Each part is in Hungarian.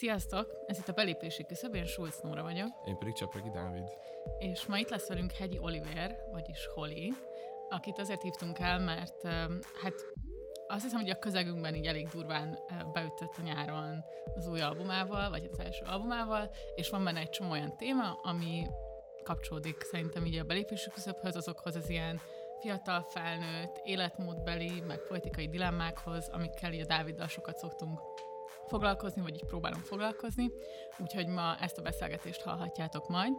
Sziasztok! Ez itt a belépési küszöb, én Schulz Nóra vagyok. Én pedig Csapregi Dávid. És ma itt lesz velünk Hegyi Oliver, vagyis Holly, akit azért hívtunk el, mert hát azt hiszem, hogy a közegünkben így elég durván beütött a nyáron az új albumával, vagy az első albumával, és van benne egy csomó olyan téma, ami kapcsolódik szerintem így a belépési küszöbhöz, azokhoz az ilyen fiatal felnőtt, életmódbeli, meg politikai dilemmákhoz, amikkel így a Dáviddal sokat szoktunk foglalkozni, vagy így próbálunk foglalkozni. Úgyhogy ma ezt a beszélgetést hallhatjátok majd,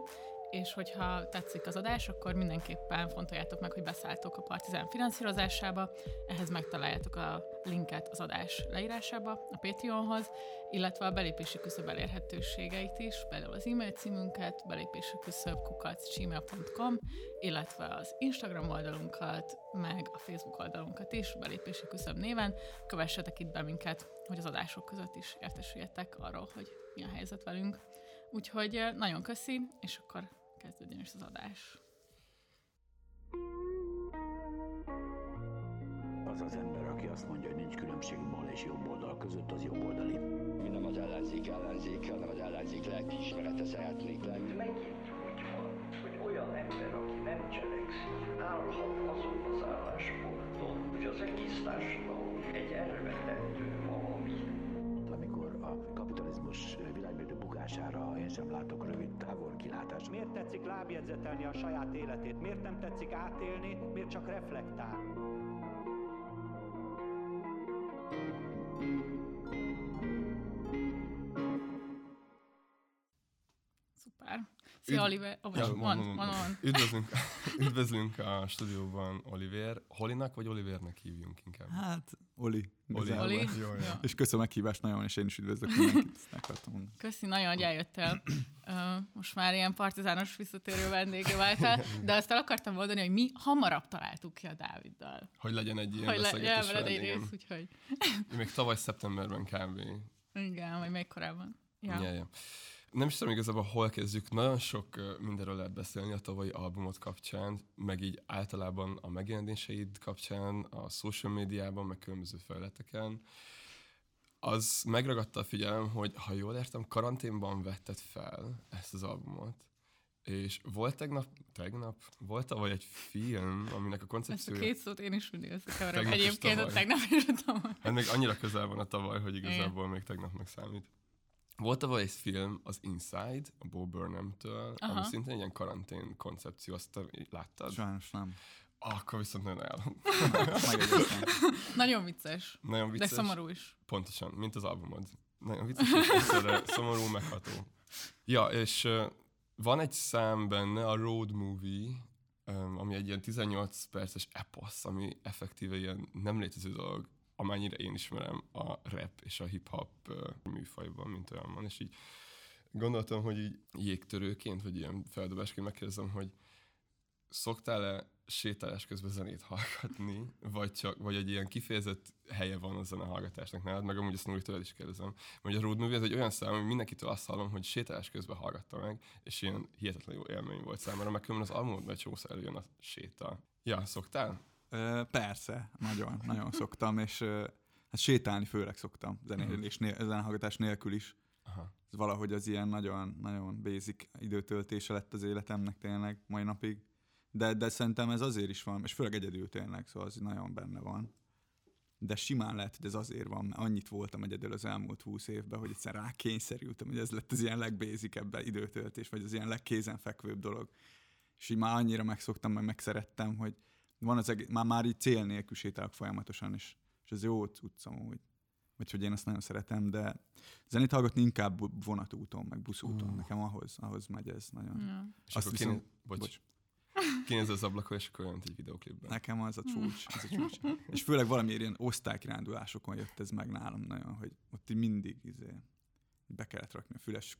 és hogyha tetszik az adás, akkor mindenképpen fontoljátok meg, hogy beszálltok a Partizán finanszírozásába. Ehhez megtaláljátok a linket az adás leírásába, a Patreonhoz, illetve a belépési küszöb elérhetőségeit is, például az e-mail címünket, belépési küszöb kukac.gmail.com, illetve az Instagram oldalunkat, meg a Facebook oldalunkat is, belépési küszöb néven. Kövessetek itt be minket, hogy az adások között is értesüljetek arról, hogy mi a helyzet velünk. Úgyhogy eh, nagyon köszi, és akkor kezdődjön is az adás. Az az ember, aki azt mondja, hogy nincs különbség bal és jobb oldal között, az jobb oldali. Mi nem az ellenzék ellenzék, hanem az ellenzék lelkiismerete szeretnék lenni. Megint úgy van, hogy olyan ember, aki nem cselekszik, állhat azon az állásponton, hogy az egész társadalom egy elvetendő sem látok rövid távol kilátást. Miért tetszik lábjegyzetelni a saját életét? Miért nem tetszik átélni? Miért csak reflektál? Szuper. Szia, Üdv... Oliver. Oh, ja, van, van, van, van. Üdvözlünk, üdvözlünk a stúdióban Oliver. Holinak vagy Olivernek hívjunk inkább? Hát, Oli. Oli. Oli. Jó, jó. Ja. És köszönöm a meghívást nagyon, és én is üdvözlök mindenkit. Köszi nagyon, hogy eljöttél. Most már ilyen partizános visszatérő vendége váltál, de azt el akartam mondani, hogy mi hamarabb találtuk ki a Dáviddal. Hogy legyen egy ilyen hogy beszélgetés. Le, egy rész, úgyhogy. Még tavaly szeptemberben kb. Igen, vagy még korábban. Ja. Ja, ja nem is tudom igazából hol kezdjük. Nagyon sok mindenről lehet beszélni a tavalyi albumot kapcsán, meg így általában a megjelenéseid kapcsán, a social médiában, meg különböző felületeken. Az megragadta a figyelem, hogy ha jól értem, karanténban vetted fel ezt az albumot. És volt tegnap, tegnap, volt tavaly egy film, aminek a koncepciója... Ezt a két szót én is mindig összekeverem. Egyébként a tegnap és a tavaly. Hát még annyira közel van a tavaly, hogy igazából Igen. még tegnapnak számít. Volt tavaly egy film, az Inside, a Bo Burnham-től, Aha. ami szintén egy ilyen karantén koncepció, azt láttad? Sajnos nem. Akkor viszont nagyon ajánlom. nagyon vicces. Nagyon vicces. De szomorú is. Pontosan, mint az albumod. Nagyon vicces, és szomorú, megható. Ja, és uh, van egy szám benne, a Road Movie, um, ami egy ilyen 18 perces eposz, ami effektíve ilyen nem létező dolog, amennyire én ismerem a rap és a hip-hop műfajban, mint olyan van, és így gondoltam, hogy így jégtörőként, vagy ilyen feldobásként megkérdezem, hogy szoktál-e sétálás közben zenét hallgatni, vagy, csak, vagy egy ilyen kifejezett helye van a zene hallgatásnak nálad, meg amúgy ezt Nuri is kérdezem. Hogy a Road Movie ez egy olyan szám, hogy mindenkitől azt hallom, hogy sétálás közben hallgatta meg, és ilyen hihetetlen jó élmény volt számára, meg különben az albumodban egy csomószor előjön a séta. Ja, szoktál? Persze, nagyon, nagyon szoktam, és hát sétálni főleg szoktam, zenélés, uh-huh. zenehallgatás nélkül is. Aha. Ez valahogy az ilyen nagyon, nagyon basic időtöltése lett az életemnek tényleg mai napig. De, de szerintem ez azért is van, és főleg egyedül tényleg, szóval az nagyon benne van. De simán lehet, hogy ez azért van, mert annyit voltam egyedül az elmúlt húsz évben, hogy egyszer rákényszerültem, hogy ez lett az ilyen legbézikebb időtöltés, vagy az ilyen legkézenfekvőbb dolog. És így már annyira megszoktam, meg megszerettem, hogy, van az egész, már, már így cél nélkül sétálok folyamatosan, és, és ez jó cucc amúgy. Vagy hogy én ezt nagyon szeretem, de zenét hallgatni inkább vonatúton, meg buszúton. Uh. Nekem ahhoz, ahhoz megy ez nagyon. Ja. És Azt viszont, kinéz, bocs, bocs. Kinéz az ablakon, és akkor olyan egy videoklipben. Nekem az a csúcs. Az a csúcs. és főleg valamiért ilyen osztálykirándulásokon jött ez meg nálam nagyon, hogy ott így mindig izé, be kellett rakni a füles,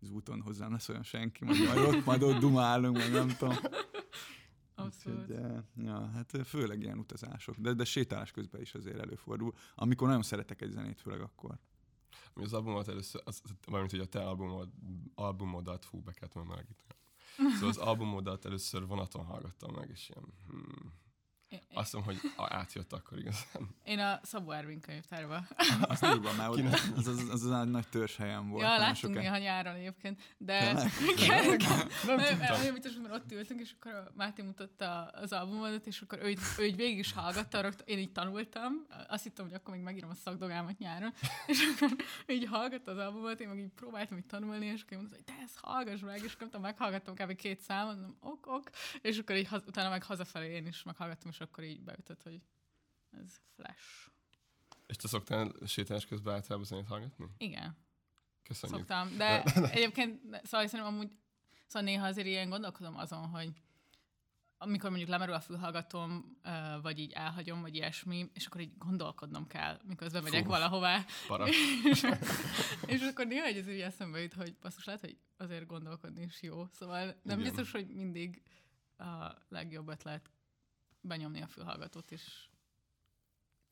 az úton hozzám lesz olyan senki, majd, majd ott, majd ott dumálunk, meg nem tudom. Abszolút. De, ja, hát főleg ilyen utazások, de, de sétálás közben is azért előfordul. Amikor nagyon szeretek egy zenét, főleg akkor. Ami az albumot először, az, valamint, hogy a te albumod, albumodat, fú, be kellett volna Szóval az albumodat először vonaton hallgattam meg, és ilyen, hmm, Azt mondom, hogy a- átjött akkor igazán. Én a Szabó Ervin könyvtárba. Azt van, mert ott az, az, az, az, nagy törzs helyen volt. Ja, láttunk sokáig. néha nyáron egyébként, de... Igen, Nem Nem, mert ott ültünk, és akkor a Máté mutatta az albumot, és akkor ő, ő így végig is hallgatta, rögt, én így tanultam, azt hittem, hogy akkor még megírom a szakdogámat nyáron, és akkor így hallgatta az albumot, én meg így próbáltam így tanulni, és akkor mondta, hogy de ezt hallgass meg, és akkor meghallgattam kb. két számot, mondom, ok, ok, és akkor így haz, utána meg hazafelé én is meghallgattam, és akkor így beütött, hogy ez flash. És te szoktál sétálás közben általában zenét hallgatni? Igen. Köszönjük. Szoktam, de egyébként, szóval szerintem amúgy, szóval néha azért ilyen gondolkodom azon, hogy amikor mondjuk lemerül a fülhallgatóm, vagy így elhagyom, vagy ilyesmi, és akkor így gondolkodnom kell, miközben megyek Fú. valahová. És, és akkor néha ez így eszembe jut, hogy basszus, lehet, hogy azért gondolkodni is jó. Szóval nem Igen. biztos, hogy mindig a legjobb ötlet benyomni a fülhallgatót, és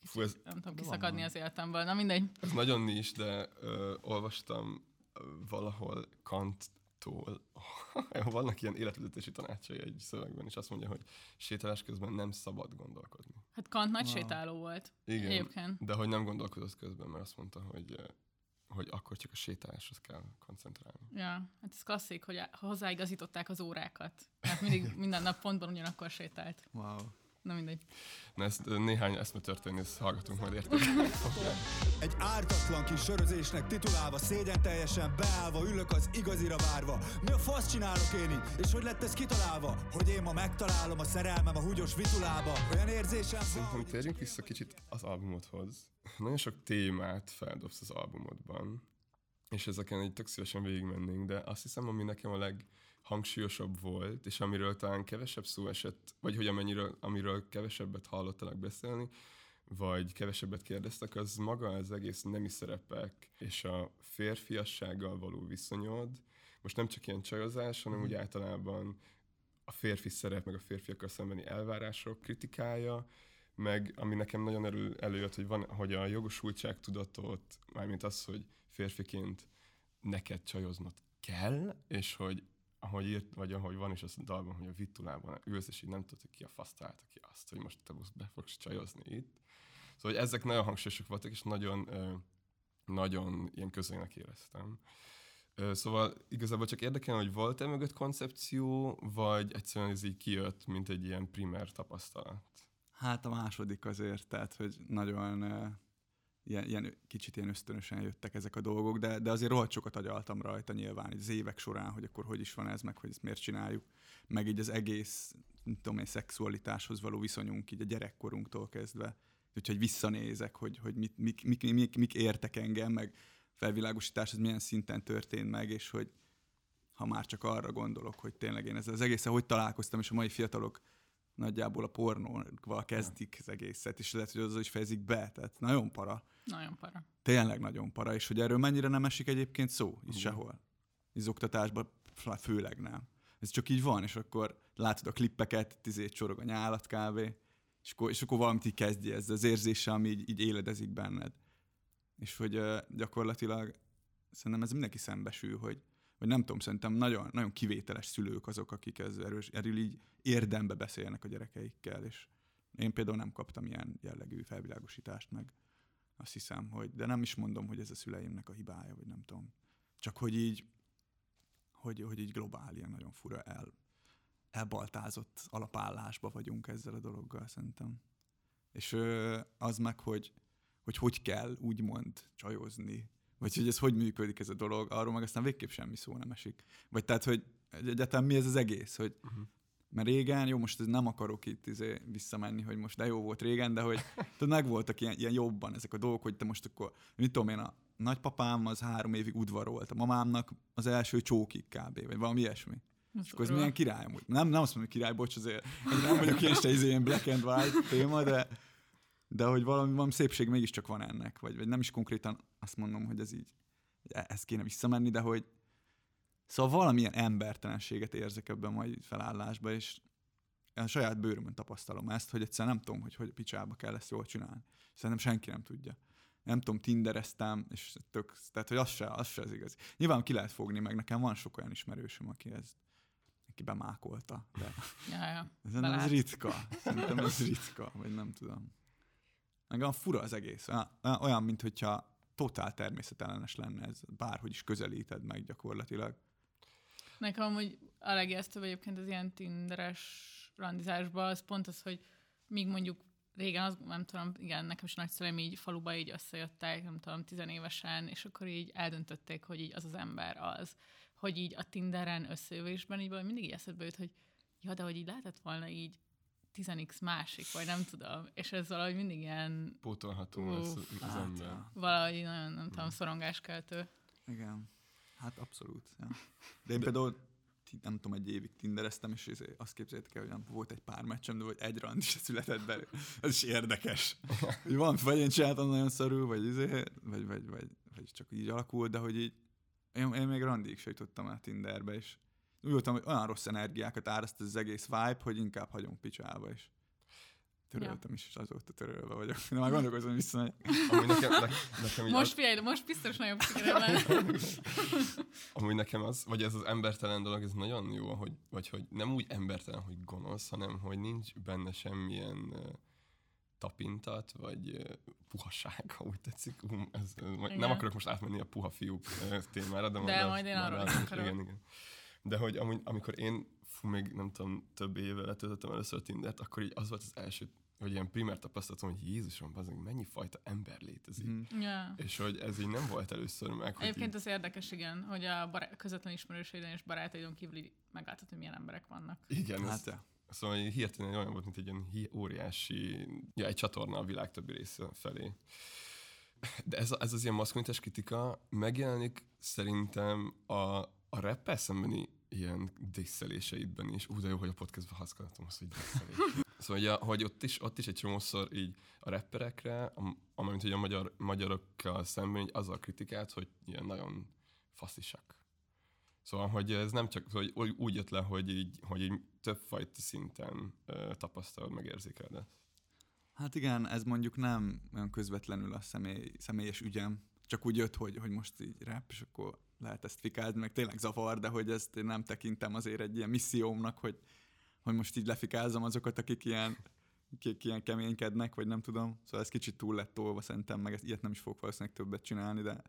Fú, ez, nem tudom, kiszakadni van. az életemből. Na mindegy. ez nagyon nincs, de ö, olvastam valahol Kanttól, vannak ilyen életvezetési tanácsai egy szövegben, és azt mondja, hogy sétálás közben nem szabad gondolkodni. Hát Kant nagy Wow. sétáló volt. Igen, Egyébként. de hogy nem gondolkozott közben, mert azt mondta, hogy, hogy akkor csak a sétáláshoz kell koncentrálni. Ja, hát ez klasszik, hogy hozzáigazították az órákat. Hát mindig minden nap pontban ugyanakkor sétált. Wow. Na mindegy. Na ezt néhány eszmetörténész hallgatunk majd érted. Egy ártatlan kis sörözésnek titulálva Szégyen teljesen beállva Ülök az igazira várva Mi a fasz csinálok én így? És hogy lett ez kitalálva? Hogy én ma megtalálom a szerelmem a húgyos vitulába Olyan érzésem van, Szerintem térjünk vissza kicsit az albumodhoz. Nagyon sok témát feldobsz az albumodban, és ezeken egy tök szívesen végigmennénk, de azt hiszem, ami nekem a leghangsúlyosabb volt, és amiről talán kevesebb szó esett, vagy hogy amennyiről, amiről kevesebbet hallottalak beszélni, vagy kevesebbet kérdeztek, az maga az egész nemi szerepek és a férfiassággal való viszonyod. Most nem csak ilyen csajozás, hanem úgy általában a férfi szerep, meg a férfiakkal szembeni elvárások kritikája, meg ami nekem nagyon elő, előjött, hogy, van, hogy a jogosultság tudatot, mármint az, hogy férfiként neked csajoznod kell, és hogy ahogy írt, vagy ahogy van is az a dalban, hogy a vitulában ülsz, és így nem tudod, ki a fasz ki azt, hogy most te most be fogsz csajozni itt. Szóval hogy ezek nagyon hangsúlyosak voltak, és nagyon, nagyon ilyen közelnek éreztem. Szóval igazából csak érdekel, hogy volt-e mögött koncepció, vagy egyszerűen ez így kijött, mint egy ilyen primer tapasztalat. Hát a második azért, tehát, hogy nagyon ilyen, ilyen, kicsit ilyen ösztönösen jöttek ezek a dolgok, de, de azért rohadt sokat agyaltam rajta nyilván az évek során, hogy akkor hogy is van ez, meg hogy ezt miért csináljuk, meg így az egész, nem tudom én, szexualitáshoz való viszonyunk így a gyerekkorunktól kezdve. Úgyhogy visszanézek, hogy, hogy mit, mik, mik, mik, mik értek engem, meg felvilágosítás, ez milyen szinten történt meg, és hogy ha már csak arra gondolok, hogy tényleg én ezzel az egészen hogy találkoztam, és a mai fiatalok nagyjából a pornóval kezdik az egészet, és lehet, hogy azzal is fejezik be, tehát nagyon para. Nagyon para. Tényleg nagyon para, és hogy erről mennyire nem esik egyébként szó, Igen. így sehol. Az oktatásban főleg nem. Ez csak így van, és akkor látod a klippeket, tizét csorog a nyálat kb. És akkor, és akkor valamit így kezdi ez az érzése, ami így, így éledezik benned. És hogy uh, gyakorlatilag szerintem ez mindenki szembesül, hogy, hogy nem tudom, szerintem nagyon, nagyon kivételes szülők azok, akik ez erős, erről így érdembe beszélnek a gyerekeikkel, és én például nem kaptam ilyen jellegű felvilágosítást meg. Azt hiszem, hogy, de nem is mondom, hogy ez a szüleimnek a hibája, vagy nem tudom. Csak hogy így, hogy, hogy így globál, ilyen nagyon fura el, elbaltázott alapállásba vagyunk ezzel a dologgal, szerintem. És az meg, hogy, hogy hogy kell úgymond csajozni, vagy hogy ez hogy működik ez a dolog, arról meg aztán végképp semmi szó nem esik. Vagy tehát, hogy egyáltalán mi ez az egész, hogy Uh-huh. mert régen, jó, most nem akarok itt izé visszamenni, hogy most de jó volt régen, de hogy tudod, megvoltak ilyen, ilyen jobban ezek a dolgok, hogy te most akkor, mit tudom én, a nagypapám az három évig udvarolt, a mamámnak az első csókig kb. vagy valami ilyesmi. És akkor ez milyen király amúgy. Nem, nem azt mondom, hogy király, bocs, azért én nem vagyok ilyen se izé, ilyen black and white téma, de, de hogy valami, valami szépség mégiscsak van ennek, vagy, vagy nem is konkrétan azt mondom, hogy ez így, e- ez kéne visszamenni, de hogy szóval valamilyen embertelenséget érzek ebben a mai felállásban, és a saját bőrömön tapasztalom ezt, hogy egyszerűen nem tudom, hogy hogy picsába kell ezt jól csinálni. Szerintem senki nem tudja. Nem tudom, tindereztem, és tök, tehát, hogy az se, az se az igaz. Nyilván ki lehet fogni, meg nekem van sok olyan ismerősöm, aki ezt, aki bemákolta. De Ja, ja. ez, ez ritka. Szerintem ez ritka, vagy nem tudom. A fura az egész. Olyan, mint hogyha totál természetellenes lenne ez. Bárhogy is közelíted meg gyakorlatilag. Nekem amúgy a legijesztőbb egyébként az ilyen tinderes randizásban az pont az, hogy míg mondjuk régen, az, nem tudom, igen, nekem is nagyszerűen így faluba így összejöttek, nem tudom, tizenévesen, és akkor így eldöntötték, hogy így az az ember az, hogy így a Tinderen összejövésben így mindig így eszedbe jut, hogy ja, de hogy így lehetett volna így 10x másik, vagy nem tudom, és ez valahogy mindig ilyen Pótolható Uff, az hát, ember. valahogy nagyon, nem tudom, szorongáskeltő. Igen. Hát abszolút. Ja. De én De... például nem tudom, egy évig tindereztem, és izé azt képzeljétek el, hogy nem volt egy pár meccsem, de vagy egy rand is született belőle. Ez is érdekes. Hogy van, vagy én csináltam nagyon szarul, vagy, izé, vagy, vagy, vagy, vagy csak így alakult, de hogy így én, én még randig se jutottam el Tinderbe, és úgy voltam, hogy olyan rossz energiákat áraszt az egész vibe, hogy inkább hagyom picsába, és töröltem is, és azóta törölve vagyok. De már gondolkozom vissza, hogy Amúgy nekem, ne, nekem Most az, figyelj, de most biztos nagyobb sikerem amúgy nekem az, vagy ez az embertelen dolog, ez nagyon jó, hogy, vagy hogy nem úgy embertelen, hogy gonosz, hanem hogy nincs benne semmilyen uh, tapintat, vagy uh, puhaság, ha úgy tetszik. Um, ez, ez, majd- nem akarok most átmenni a puha fiúk uh, témára, de, De az majd én rá- akarok. Igen, igen. De hogy amúgy, amikor én, fú, még nem tudom, több éve letöltöttem először a Tindert, akkor így az volt az első, hogy ilyen primer tapasztalatom, hogy Jézusom, az mennyi fajta ember létezik. Mhm. Ja. És hogy ez így nem volt először meg, hogy Egyébként így, az érdekes, igen, hogy a bará- közvetlen ismerőseiden és barátaidon kívül így meglátod, hogy milyen emberek vannak. igen, ez, hát ja. Szóval hirtelen olyan volt, mint egy ilyen hi- óriási, ja, egy csatorna a világ többi része felé. De ez, a- ez az ilyen maszkulinitás kritika megjelenik szerintem a, a rappel szembeni ilyen disszeléseidben is. Ú, de jó, hogy a podcastban használhatom azt, hogy disszelés. Szóval, a, hogy ott, is, ott is egy csomószor így a rapperekre, am- amint hogy a magyar, magyarokkal szemben így az a kritikát, hogy ilyen nagyon faszisak. Szóval, hogy ez nem csak, hogy úgy- úgy jött le, hogy így, hogy így többfajta szinten ö, tapasztalod, megérzékeled ezt. Hát igen, ez mondjuk nem olyan közvetlenül a személy, személyes ügyem, csak úgy jött, hogy, hogy most így rap, és akkor lehet ezt fikázni, meg tényleg zavar, de hogy ezt én nem tekintem azért egy ilyen missziómnak, hogy, hogy most így lefikázom azokat, akik ilyen, akik ilyen keménykednek, vagy nem tudom. Szóval ez kicsit túl lett tolva szerintem, meg ezt, ilyet nem is fogok valószínűleg többet csinálni, de,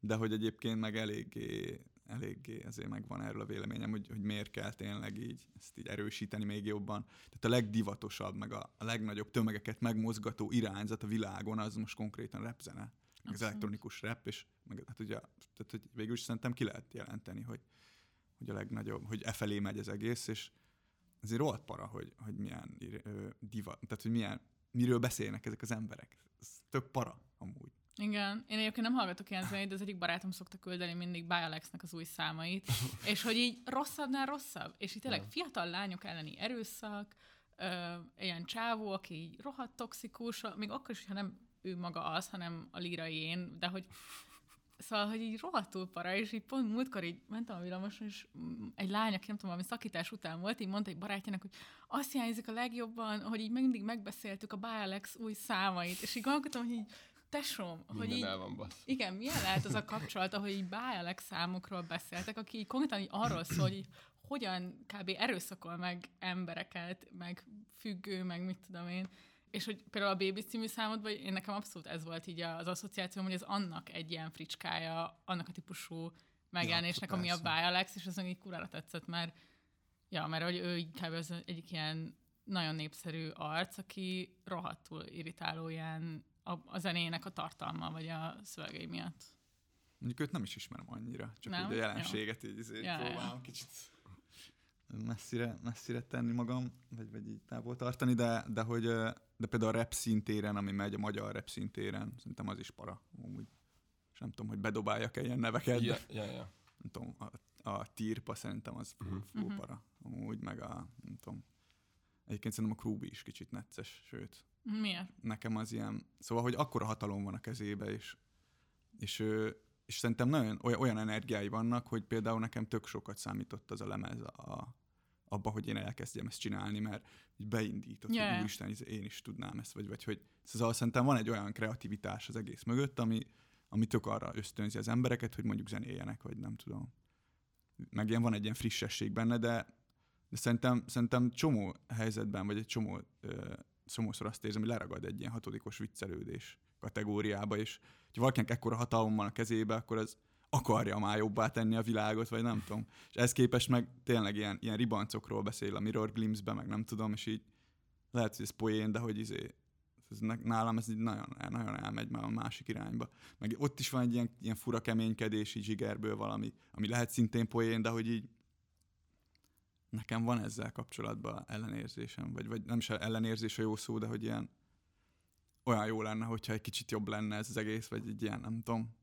de hogy egyébként meg eléggé, eléggé azért megvan erről a véleményem, hogy, hogy miért kell tényleg így ezt így erősíteni még jobban. Tehát a legdivatosabb, meg a, a legnagyobb tömegeket megmozgató irányzat a világon, az most konkrétan rapzene. Meg az elektronikus rap, és meg, hát ugye, tehát, hogy végül is szerintem ki lehet jelenteni, hogy, hogy a legnagyobb, hogy e felé megy az egész, és azért rohadt para, hogy, hogy milyen ö, divat, tehát hogy milyen, miről beszélnek ezek az emberek. Ez tök para amúgy. Igen, én egyébként nem hallgatok ilyen zenét, de az egyik barátom szokta küldeni mindig Bialexnek az új számait, és hogy így rosszabbnál rosszabb, és így tényleg fiatal lányok elleni erőszak, ö, ilyen csávó, aki így rohadt toxikus, még akkor is, ha nem ő maga az, hanem a lírai én, de hogy Szóval, hogy így rohadtul para, és így pont múltkor így mentem a villamoson, és egy lány, aki nem tudom, valami szakítás után volt, így mondta egy barátjának, hogy azt hiányzik a legjobban, hogy így mindig megbeszéltük a Bialex új számait, és így gondolkodtam, hogy így tesóm, hogy Minden így, el van bassz. igen, milyen lehet az a kapcsolat, ahogy így Bialex számokról beszéltek, aki így konkrétan így arról szól, hogy így hogyan kb. erőszakol meg embereket, meg függő, meg mit tudom én. És hogy például a Baby című számodban, én nekem abszolút ez volt így az asszociációm, hogy ez annak egy ilyen fricskája, annak a típusú megjelenésnek, ami a persze. Bialex, és az így kurára tetszett, mert ja, mert hogy ő így kb. az egyik ilyen nagyon népszerű arc, aki rohadtul irritáló ilyen a, a zenének a tartalma, vagy a szövegei miatt. Mondjuk őt nem is ismerem annyira, csak Nem? úgy a jelenséget így, így Ja, ja, ja. próbálom kicsit messzire, messzire tenni magam, vagy, vagy így távol tartani, de, de hogy de például a rap szintéren, ami megy a magyar rap szintéren, szerintem az is para. Amúgy. És nem tudom, hogy bedobáljak-e ilyen neveket, Ja, de ja, ja. nem tudom, a, a tirpa szerintem az full, full Mhm. para. Amúgy meg a, nem tudom, egyébként szerintem a Krúbi is kicsit necces, sőt, Miért? nekem az ilyen, szóval, hogy akkora hatalom van a kezébe, és, és, és szerintem nagyon olyan, olyan energiái vannak, hogy például nekem tök sokat számított az a lemez a, abba, hogy én elkezdjem ezt csinálni, mert így beindított, yeah. hogy úristen, én is tudnám ezt, vagy, vagy hogy szóval szerintem van egy olyan kreativitás az egész mögött, ami, ami tök arra ösztönzi az embereket, hogy mondjuk zenéljenek, vagy nem tudom. meg ilyen van egy ilyen frissesség benne, de, de szerintem, szerintem csomó helyzetben, vagy egy csomó ö, csomószor azt érzem, hogy leragad egy ilyen hatodikos viccelődés kategóriába, és ha valakinek ekkora hatalom van a kezébe, akkor az akarja már jobbá tenni a világot, vagy nem tudom. És ez képest meg tényleg ilyen, ilyen ribancokról beszél a Mirror Glimpse-be, meg nem tudom, és így lehet, hogy ez poén, de hogy izé, ez nálam ez így nagyon, nagyon elmegy már a másik irányba. Meg ott is van egy ilyen, ilyen fura keménykedés így zsigerből valami, ami lehet szintén poén, de hogy így nekem van ezzel kapcsolatban ellenérzésem, vagy, vagy nem is ellenérzés a jó szó, de hogy ilyen olyan jó lenne, hogyha egy kicsit jobb lenne ez az egész, vagy egy ilyen, nem tudom,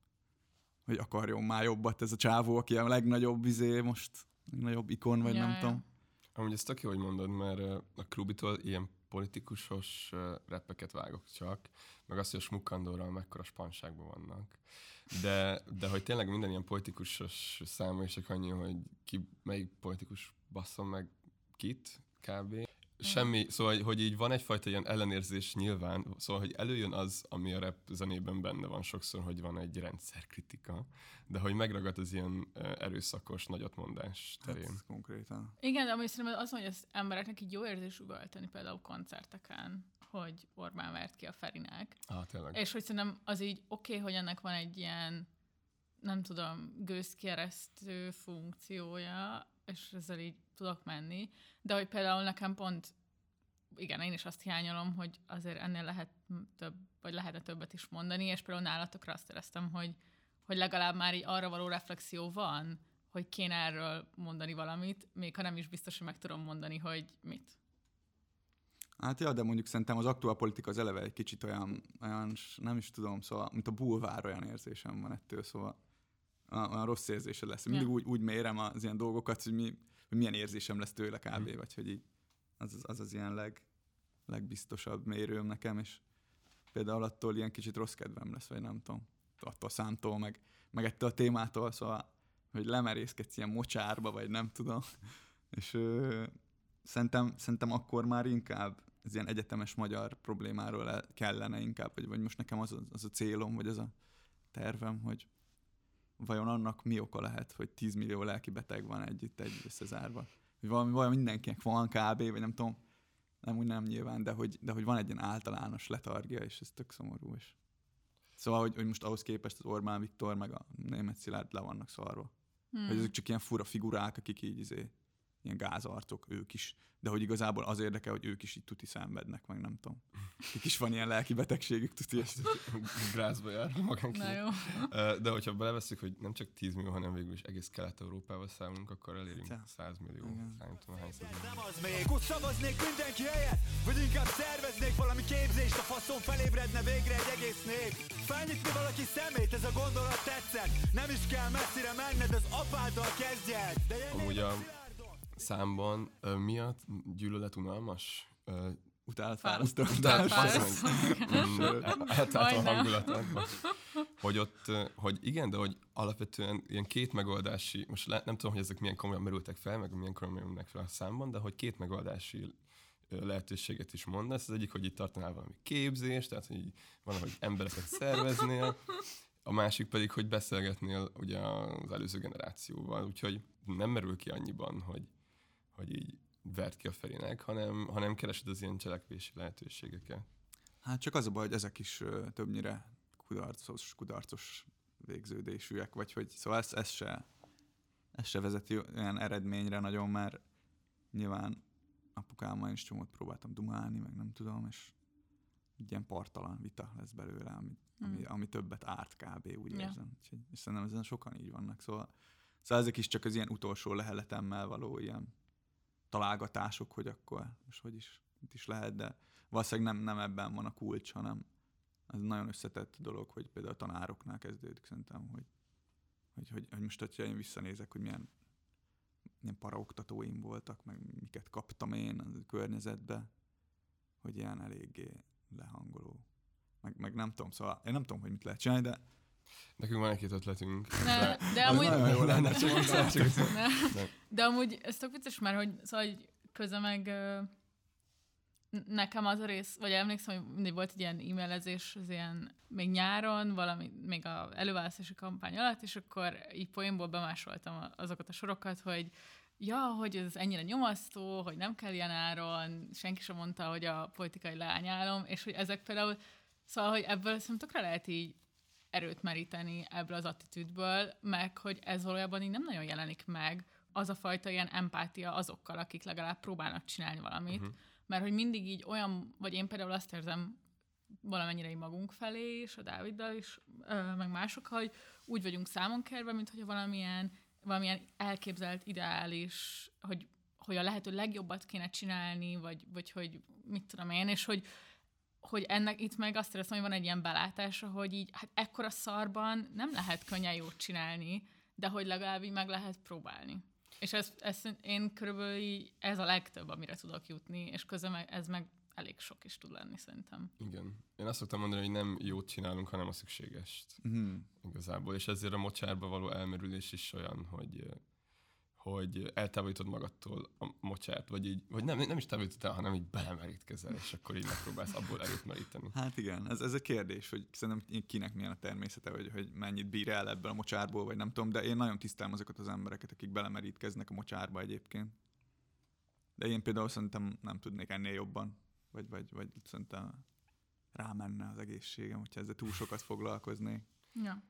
hogy akarjon már jobbat ez a csávó, aki a legnagyobb izé most, legnagyobb ikon, vagy ja, nem tudom. Amúgy ezt tök jó, hogy mondod, mert a Krubitól ilyen politikusos repeket vágok csak, meg azt, hogy a Smukkandorral mekkora spanságban vannak. De, de hogy tényleg minden ilyen politikusos száma, és csak annyi, hogy ki, melyik politikus basszon meg kit, kb. Semmi, szóval, hogy így van egyfajta ilyen ellenérzés nyilván, szóval, hogy előjön az, ami a rap zenében benne van sokszor, hogy van egy rendszerkritika, de hogy megragad az ilyen erőszakos nagyotmondás terén. Hát, konkrétan. Igen, de amúgy szerintem az, hogy az embereknek így jó érzés üvölteni például koncerteken, hogy Orbán vert ki a Ferinek. Ah, tényleg. És hogy szerintem az így oké, okay, hogy ennek van egy ilyen nem tudom, gőzkeresztő funkciója, és ezzel így tudok menni, de hogy például nekem pont, igen, én is azt hiányolom, hogy azért ennél lehet több, vagy lehetne többet is mondani, és például nálatokra azt éreztem, hogy, hogy legalább már így arra való reflexió van, hogy kéne erről mondani valamit, még ha nem is biztos, hogy meg tudom mondani, hogy mit. Hát ja, de mondjuk szerintem az aktuál politika az eleve egy kicsit olyan, olyan nem is tudom, szóval, mint a bulvár olyan érzésem van ettől, szóval olyan rossz érzésed lesz. Mindig ja. úgy, úgy mérem az ilyen dolgokat, hogy, mi, hogy milyen érzésem lesz tőle kb. Mm. Vagy hogy így, az, az, az az ilyen leg, legbiztosabb mérőm nekem, és például attól ilyen kicsit rossz kedvem lesz, vagy nem tudom, attól számtól, meg, meg ettől a témától, szóval, hogy lemerészkedsz ilyen mocsárba, vagy nem tudom. És ö, szerintem, szerintem akkor már inkább ez ilyen egyetemes magyar problémáról kellene inkább, vagy, vagy most nekem az, a, az a célom, vagy az a tervem, hogy vajon annak mi oka lehet, hogy 10 millió lelki beteg van együtt egy összezárva. Hogy valami, valami mindenkinek van kb, vagy nem tudom, nem úgy nem nyilván, de hogy, de hogy van egy ilyen általános letargia, és ez tök szomorú. És... Szóval, hogy, hogy most ahhoz képest az Orbán Viktor meg a német Szilárd le vannak szarva. Hmm. Hogy ezek csak ilyen fura figurák, akik így izé, ilyen gázarcok, ők is. De hogy igazából az érdekel, hogy ők is itt tuti szenvednek, meg nem tudom. Ők is van ilyen lelki betegségük, tuti. És Grázba jár magánk. Na jó. De hogyha beleveszünk, hogy nem csak 10 millió, hanem végül is egész Kelet-Európával számolunk, akkor elérünk 100 millió. Szerintem hány Nem az még, szavaznék mindenki helyet, vagy inkább szerveznék valami képzést, a faszon felébredne végre egy egész nép. Felnyitni valaki szemét, ez a gondolat tetszett. Nem is kell messzire menned, az apáddal kezdjed. De Amúgy a számban uh, miatt gyűlölet unalmas? Uh, utált fárasztó. Utált fárasztó. A hangulatát. Hogy ott, hogy igen, de hogy alapvetően ilyen két megoldási, most le, nem tudom, hogy ezek milyen komolyan merültek fel, meg milyen komolyan merülnek fel a számban, de hogy két megoldási lehetőséget is mondasz. Az egyik, hogy itt tartanál valami képzést, tehát hogy van, hogy embereket szerveznél, a másik pedig, hogy beszélgetnél ugye az előző generációval, úgyhogy nem merül ki annyiban, hogy hogy így vert ki a felének, hanem, hanem keresed az ilyen cselekvési lehetőségeket. Hát csak az a baj, hogy ezek is többnyire kudarcos, kudarcos végződésűek, vagy hogy szóval ez, ez se ez se vezeti olyan eredményre nagyon, mert nyilván apukámmal is csomót próbáltam dumálni, meg nem tudom, és egy ilyen partalan vita lesz belőle, ami, hmm. ami, ami többet árt kb. úgy ja. érzem. És szerintem ezen sokan így vannak, szóval, szóval ezek is csak az ilyen utolsó leheletemmel való ilyen találgatások, hogy akkor most hogy is, mit is lehet, de valószínűleg nem, nem ebben van a kulcs, hanem ez nagyon összetett dolog, hogy például a tanároknál kezdődik szerintem, hogy, hogy, hogy, hogy most, hogyha én visszanézek, hogy milyen, milyen paraoktatóim voltak, meg miket kaptam én a környezetbe, hogy ilyen eléggé lehangoló. Meg, meg nem tudom, szóval én nem tudom, hogy mit lehet csinálni, de Nekünk van egy-két ötletünk. Ne, de, de amúgy... jó lenne, csak, csak, csak, De amúgy ez tök vicces már, hogy, szóval, hogy köze meg nekem az a rész, vagy emlékszem, hogy mindig volt egy ilyen e-mailezés, az ilyen még nyáron, valami, még a előválasztási kampány alatt, és akkor így poénból bemásoltam azokat a sorokat, hogy ja, hogy ez ennyire nyomasztó, hogy nem kell ilyen áron, senki sem mondta, hogy a politikai leányálom, és hogy ezek például, szóval, hogy ebből szerintem tökre lehet így erőt meríteni ebből az attitűdből, meg hogy ez valójában így nem nagyon jelenik meg, az a fajta ilyen empátia azokkal, akik legalább próbálnak csinálni valamit, uh-huh. mert hogy mindig így olyan, vagy én például azt érzem valamennyire így magunk felé, és a Dáviddal is, meg mások, hogy úgy vagyunk számon kérve, mint hogy valamilyen, valamilyen elképzelt, ideális, hogy, hogy a lehető legjobbat kéne csinálni, vagy, vagy hogy mit tudom én, és hogy, hogy ennek itt meg azt érzem, hogy van egy ilyen belátása, hogy így, hát ekkora szarban nem lehet könnyen jót csinálni, de hogy legalább így meg lehet próbálni. És ez, ez én körülbelül így, ez a legtöbb, amire tudok jutni, és közben ez meg elég sok is tud lenni szerintem. Igen. Én azt szoktam mondani, hogy nem jót csinálunk, hanem a szükségest. Mm. Igazából. És ezért a mocsárba való elmerülés is olyan, hogy hogy eltávolítod magadtól a mocsárt, vagy így, vagy nem, nem is távolítod el, hanem így belemerítkezel, és akkor így megpróbálsz abból erőt meríteni. Hát igen, ez, ez a kérdés, hogy szerintem kinek milyen a természete, hogy, hogy mennyit bír el ebből a mocsárból, vagy nem tudom, de én nagyon tisztelem azokat az embereket, akik belemerítkeznek a mocsárba egyébként. De én például szerintem nem tudnék ennél jobban, vagy, vagy, vagy szerintem rámenne az egészségem, hogyha ezzel túl sokat foglalkoznék. Ja.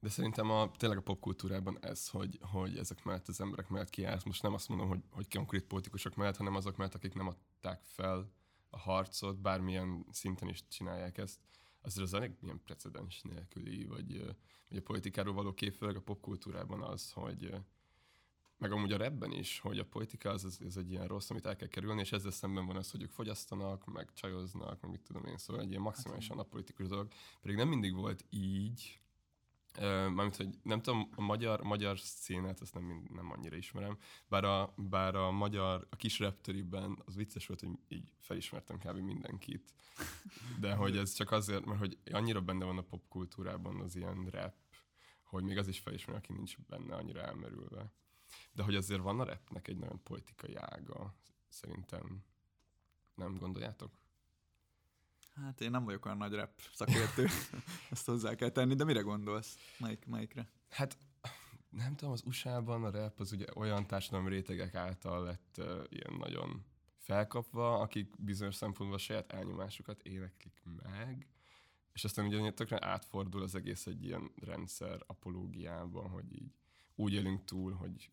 De szerintem a, tényleg a popkultúrában ez, hogy, hogy ezek mellett az emberek mellett kiállsz. Most nem azt mondom, hogy, hogy konkrét politikusok mellett, hanem azok mellett, akik nem adták fel a harcot, bármilyen szinten is csinálják ezt. Azért az elég ilyen precedens nélküli, vagy, vagy a politikáról való kép, főleg a popkultúrában az, hogy meg amúgy a repben is, hogy a politika az, az, egy ilyen rossz, amit el kell kerülni, és ezzel szemben van az, hogy ők fogyasztanak, meg csajoznak, meg mit tudom én, szóval egy ilyen maximálisan hát, apolitikus dolog. Pedig nem mindig volt így, Mármint, hogy nem tudom, a magyar, magyar szénát, azt nem, nem annyira ismerem, bár a, bár a magyar, a kis reptöriben az vicces volt, hogy így felismertem kb. mindenkit. De hogy ez csak azért, mert hogy annyira benne van a popkultúrában az ilyen rap, hogy még az is felismer, aki nincs benne annyira elmerülve. De hogy azért van a rapnek egy nagyon politikai ága, szerintem nem gondoljátok? Hát én nem vagyok olyan nagy rap szakértő, ezt hozzá kell tenni, de mire gondolsz? Melyik, melyikre? Hát nem tudom, az USA-ban a rap az ugye olyan társadalmi rétegek által lett uh, ilyen nagyon felkapva, akik bizonyos szempontból a saját elnyomásukat éneklik meg, és aztán ugye tökre átfordul az egész egy ilyen rendszer apológiában, hogy így úgy élünk túl, hogy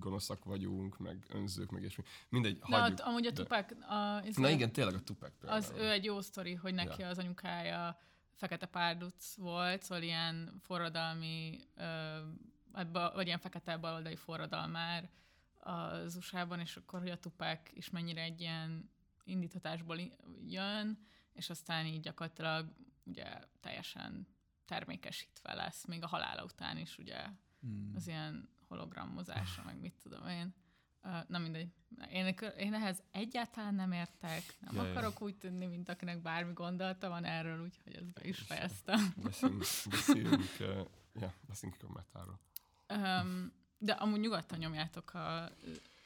gonoszak vagyunk, meg önzők, meg és mindegy, Na, hagyjuk. amúgy a Tupac... A, Na igen, tényleg a Tupac például. Az ő egy jó sztori, hogy neki ja. az anyukája fekete párduc volt, szóval ilyen forradalmi, vagy ilyen fekete baloldali forradalmár az USA-ban, és akkor, hogy a Tupac is mennyire egy ilyen indítatásból jön, és aztán így gyakorlatilag ugye teljesen termékesítve lesz, még a halála után is ugye hmm. az ilyen hologrammozása, meg mit tudom én. Na mindegy. Én, én ehhez egyáltalán nem értek. Nem Jaj. akarok úgy tűnni, mint akinek bármi gondolata van erről, úgyhogy ezt be is fejeztem. Beszéljünk, beszéljünk, uh, ja, beszéljünk a metáról. Um, de amúgy nyugodtan nyomjátok a,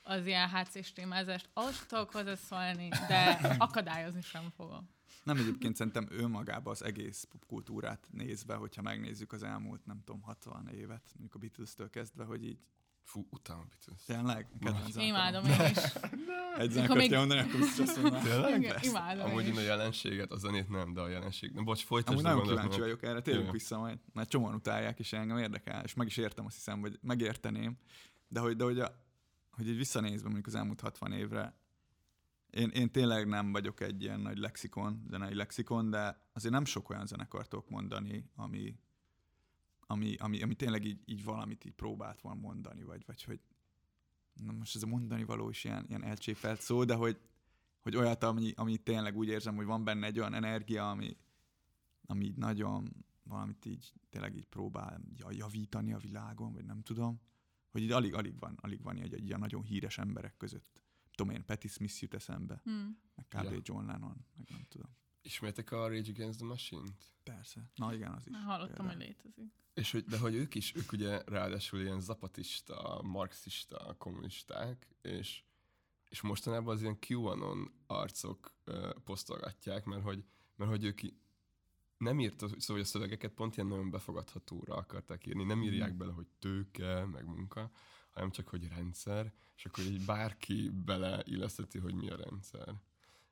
az ilyen HC-s témázást. Azt tudok hozzászólni, de akadályozni sem fogom. Nem egyébként szerintem ő magába az egész popkultúrát nézve, hogyha megnézzük az elmúlt, nem tudom, 60 évet, mondjuk a Beatles-től kezdve, hogy így Fú, utána a Beatles. Tényleg? Imádom én is. Egy zenekart még... mondani, akkor azt mondom. Tényleg? Imádom Amúgy én a jelenséget, a zenét nem, de a jelenség. Na, bocs, folytasd. Amúgy nagyon kíváncsi vagyok erre, térjünk vissza majd, mert csomóan utálják, és engem érdekel, és meg is értem, azt hiszem, hogy megérteném, de hogy, de hogy, a, hogy így visszanézve mondjuk az elmúlt 60 évre, én, én tényleg nem vagyok egy ilyen nagy lexikon, zenei lexikon, de azért nem sok olyan zenekart tudok mondani, ami, ami, ami, ami tényleg így, így valamit így próbált volna mondani, vagy, vagy hogy na most ez a mondani való is ilyen, ilyen elcsépelt szó, de hogy, hogy olyat, ami, ami tényleg úgy érzem, hogy van benne egy olyan energia, ami, ami így nagyon valamit így tényleg így próbál javítani a világon, vagy nem tudom, hogy így alig, alig van, alig van egy, egy ilyen nagyon híres emberek között tudom én, Patti Smith jut eszembe, hmm. meg kb. Ja. John Lennon, meg nem tudom. Ismertek a Rage Against the Machine-t? Persze. Na igen, az is. Hallottam, például. hogy létezik. És hogy, de hogy ők is, ők ugye ráadásul ilyen zapatista, marxista kommunisták, és, és mostanában az ilyen QAnon arcok ö, posztolgatják, mert hogy, mert hogy ők nem írta, szóval hogy a szövegeket pont ilyen nagyon befogadhatóra akarták írni, nem írják bele, hogy tőke, meg munka, hanem csak, hogy rendszer, és akkor így bárki beleilleszteti, hogy mi a rendszer.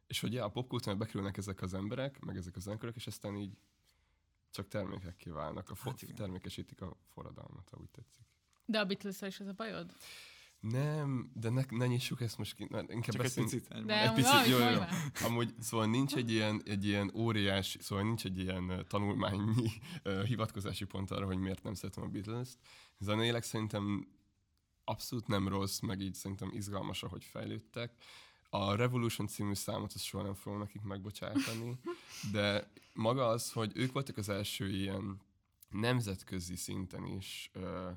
És hogy ja, a popkultúrában bekerülnek ezek az emberek, meg ezek az zenekörök, és aztán így csak termékekké válnak, a fo- Hát termékesítik a forradalmat, ha úgy tetszik. De a beatles is ez a bajod? Nem, de ne, ne nyissuk ezt most ki, na, inkább Csak egy beszéljünk- picit. De egy amúgy picit, jó, jó, már. Amúgy, szóval nincs egy ilyen, egy ilyen óriás, szóval nincs egy ilyen tanulmányi uh, hivatkozási pont arra, hogy miért nem szeretem a Beatles-t. Zeneileg szerintem abszolút nem rossz, meg így szerintem izgalmas, ahogy fejlődtek. A Revolution című számot azt soha nem fogom nekik megbocsátani, de maga az, hogy ők voltak az első ilyen nemzetközi szinten is uh,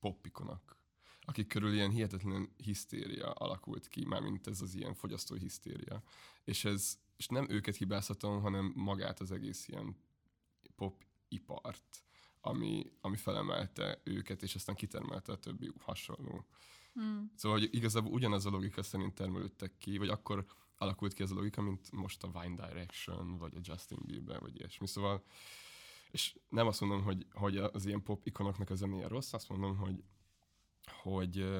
poppikonok, akik körül ilyen hihetetlen hisztéria alakult ki, mármint ez az ilyen fogyasztói hisztéria. És ez, és nem őket hibázhatom, hanem magát az egész ilyen popipart, ami, ami felemelte őket, és aztán kitermelte a többi hasonló. Hmm. Szóval hogy igazából ugyanaz a logika szerint termelődtek ki, vagy akkor alakult ki ez a logika, mint most a Vine Direction, vagy a Justin Bieber, vagy ilyesmi. Szóval, és nem azt mondom, hogy, hogy az ilyen pop ikonoknak a zenéje rossz, azt mondom, hogy, hogy,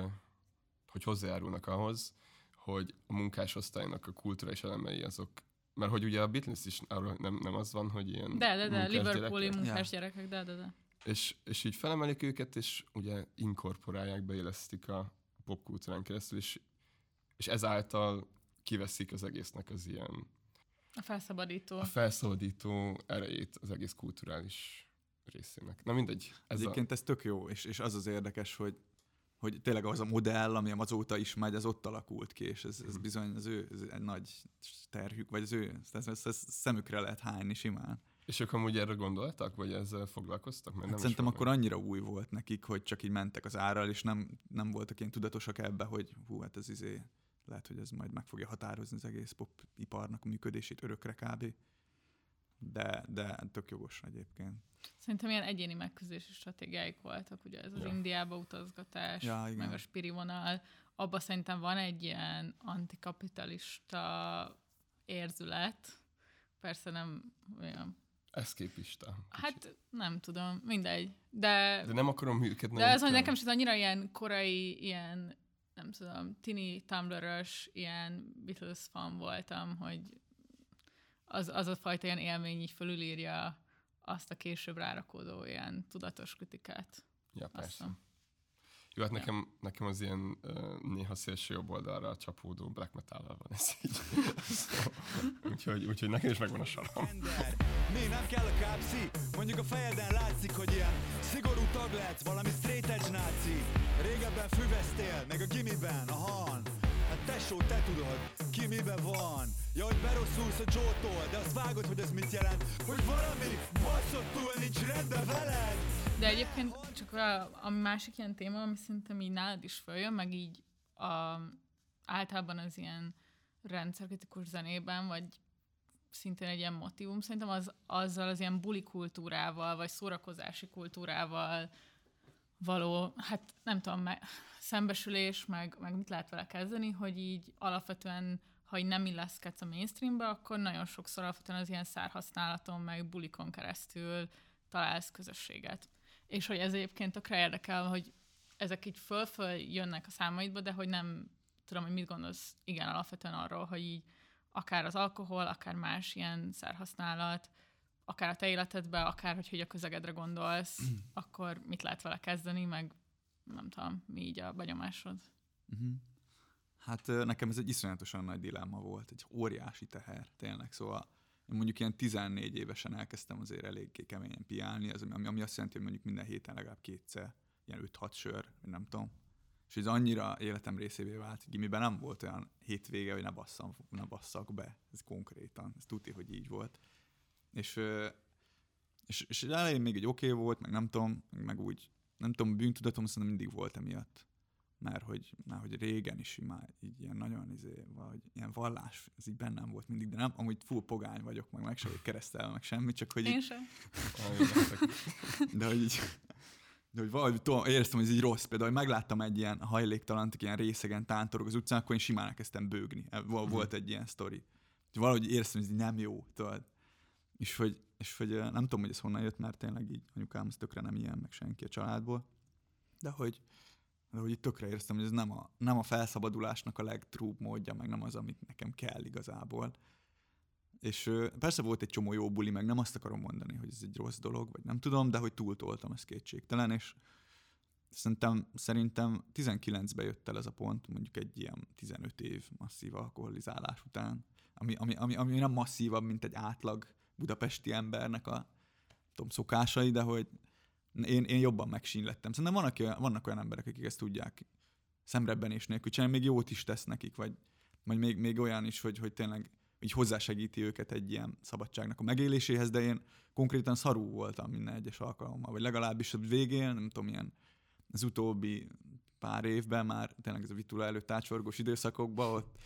hogy hozzájárulnak ahhoz, hogy a munkásosztálynak a kulturális elemei azok, mert hogy ugye a Beatles is arról nem, nem az van, hogy ilyen De, de, de, Liverpooli munkás gyerekek, de, de, de. És, és így felemelik őket, és ugye inkorporálják, beélesztik a popkultúrán keresztül, és, és ezáltal kiveszik az egésznek az ilyen A felszabadító. a felszabadító erejét az egész kulturális részének. Na mindegy. Ez Egyébként ez tök jó, és, és az az érdekes, hogy, hogy tényleg az a modell, ami azóta is megy, az ott alakult ki, és ez, Mhm. ez bizony az ő ez egy nagy terhük, vagy az ő, ezt, ezt, ezt szemükre lehet hányni simán. és ők amúgy erre gondoltak, vagy ezzel foglalkoztak? Mert Hát nem szerintem akkor annyira új volt nekik, hogy csak így mentek az árral, és nem, nem voltak ilyen tudatosak ebbe, hogy hú, hát ez izé, lehet, hogy ez majd meg fogja határozni az egész popiparnak a működését örökre kb. De, de tök jogos egyébként. Szerintem ilyen egyéni megközelítési stratégiáik voltak, ugye ez az Ja. Indiába utazgatás, Ja, igen. meg a spiri vonal. Abba szerintem van egy ilyen antikapitalista érzület. Persze nem olyan. eszképista. Hát nem tudom, mindegy. De, De nem akarom őket de ez, hogy nekem is annyira ilyen korai, ilyen nem tudom, tini tumblr ilyen Beatles fan voltam, hogy az, az a fajta ilyen élmény így fölülírja azt a később rárakódó ilyen tudatos kritikát. Ja, persze. Jó, hát nekem, nekem az ilyen néha szélső jobb oldalra csapódó black metal van ez így. úgyhogy, úgyhogy nekem is megvan a. Ender. Mi nem kell a kápszi? Mondjuk a fejeden látszik, hogy ilyen szigorú tag lehetsz, valami straight edge náci. Régebben füvesztél, meg a gimiben, a han. Tesó, te tudod, ki miben van. Ja, hogy berosszulsz a Joe-tól, de azt vágod, hogy ez mit jelent. Hogy valami basszottul nincs rendben veled. De egyébként csak a, a másik ilyen téma, ami szerintem így nálad is följön, meg így a, általában az ilyen rendszerkritikus zenében, vagy szintén egy ilyen motivum, szerintem az, azzal az ilyen buli kultúrával, vagy szórakozási kultúrával való, hát nem tudom, me, szembesülés, meg, meg mit lehet vele kezdeni, hogy így alapvetően, ha így nem illeszkedsz a mainstreambe, akkor nagyon sokszor alapvetően az ilyen szárhasználaton, meg bulikon keresztül találsz közösséget. És hogy ez egyébként tökre érdekel, hogy ezek így föl-föl jönnek a számaidba, de hogy nem tudom, hogy mit gondolsz igen alapvetően arról, hogy így akár az alkohol, akár más ilyen szerhasználat, akár a te életedbe, akár hogy, hogy a közegedre gondolsz, akkor mit lehet vele kezdeni, meg nem tudom, mi így a benyomásod. Uh-huh. Hát nekem ez egy iszonyatosan nagy dilemma volt, egy óriási teher, tényleg. Szóval én mondjuk ilyen 14 évesen elkezdtem azért eléggé keményen piálni, az, ami, ami azt jelenti, hogy mondjuk minden héten legalább kétszer, ilyen 5-6 sör, nem tudom. És ez annyira életem részévé vált, hogy gimiben nem volt olyan hétvége, hogy ne, basszam, ne basszak be. Ez konkrétan, ez tuti, hogy így volt. És, és, és elején még egy oké okay volt, meg nem tudom, meg úgy, nem tudom, bűntudatom szerintem mindig volt emiatt mert hogy, mert hogy régen is már így ilyen nagyon izé, vagy ilyen vallás, ez így bennem volt mindig, de nem, amúgy full pogány vagyok, meg meg se vagyok keresztel, meg semmi, csak hogy Én így, sem. De hogy így, De hogy valahogy tudom, éreztem, hogy ez így rossz. Például, hogy megláttam egy ilyen hajléktalant, ilyen részegen tántorog az utcán, akkor én simán elkezdtem bőgni. E, Vol- Volt egy ilyen sztori. Hogy valahogy éreztem, hogy ez így nem jó, tudod. És hogy, és hogy nem tudom, hogy ez honnan jött, mert tényleg így anyukám ez tökre nem ilyen, meg senki a családból. De hogy, de hogy itt tökre éreztem, hogy ez nem a, nem a felszabadulásnak a legtrúbb módja, meg nem az, amit nekem kell igazából. És persze volt egy csomó jó buli, meg nem azt akarom mondani, hogy ez egy rossz dolog, vagy nem tudom, de hogy túltoltam, ez kétségtelen, és szerintem, szerintem 19-ben jött el ez a pont, mondjuk egy ilyen 15 év masszív alkoholizálás után, ami, ami, ami, ami nem masszívabb, mint egy átlag budapesti embernek a tudom, szokásai, de hogy én, én jobban megsínlettem. Szerintem vannak vannak olyan emberek, akik ezt tudják szemrebbenés nélkül csinálni, még jót is tesz nekik, vagy, vagy még, még olyan is, hogy, hogy tényleg így hozzásegíti őket egy ilyen szabadságnak a megéléséhez, de én konkrétan szarú voltam minden egyes alkalommal, vagy legalábbis a végén, nem tudom, ilyen az utóbbi pár évben már tényleg ez a vitula előtt átsorgós időszakokban, ott,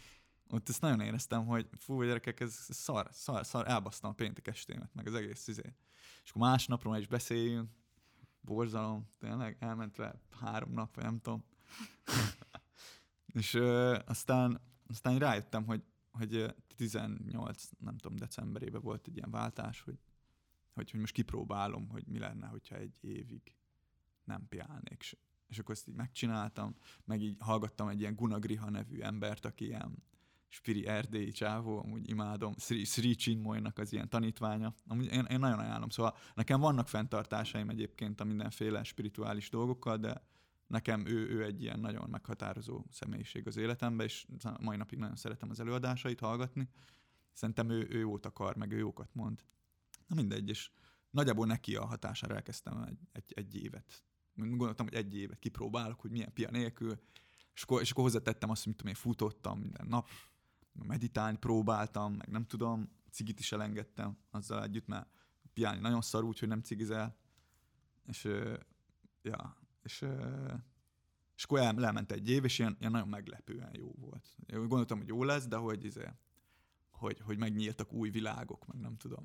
ott ezt nagyon éreztem, hogy fú, gyerekek, ez szar, szar, szar, elbasztam a péntek estémet, meg az egész izé. És akkor másnapról is beszéljünk, borzalom, tényleg elment le három nap, vagy nem tudom. és ö, aztán, aztán rájöttem, hogy, hogy ö, 18, nem tudom, decemberében volt egy ilyen váltás, hogy, hogy, hogy most kipróbálom, hogy mi lenne, hogyha egy évig nem piálnék. És, és akkor ezt így megcsináltam, meg így hallgattam egy ilyen Gunagriha nevű embert, aki ilyen spiri erdélyi csávó, amúgy imádom, Sri, Sri Chinmoynak az ilyen tanítványa. Amúgy én, én nagyon ajánlom, szóval nekem vannak fenntartásaim egyébként a mindenféle spirituális dolgokkal, de nekem ő, ő egy ilyen nagyon meghatározó személyiség az életemben, és mai napig nagyon szeretem az előadásait hallgatni. Szerintem ő, ő jót akar, meg ő jókat mond. Na mindegy, és nagyjából neki a hatására elkezdtem egy, egy, egy évet. Gondoltam, hogy egy évet kipróbálok, hogy milyen pia nélkül, és akkor, és akkor hozzátettem azt, hogy mit tudom én, futottam minden nap, meditálni próbáltam, meg nem tudom, cigit is elengedtem azzal együtt, mert piálni nagyon szar úgy, hogy nem cigizel. És, ja, és, és akkor el, elment egy év, és ilyen, ilyen nagyon meglepően jó volt. Én gondoltam, hogy jó lesz, de hogy, izé, hogy, hogy megnyíltak új világok, meg nem tudom.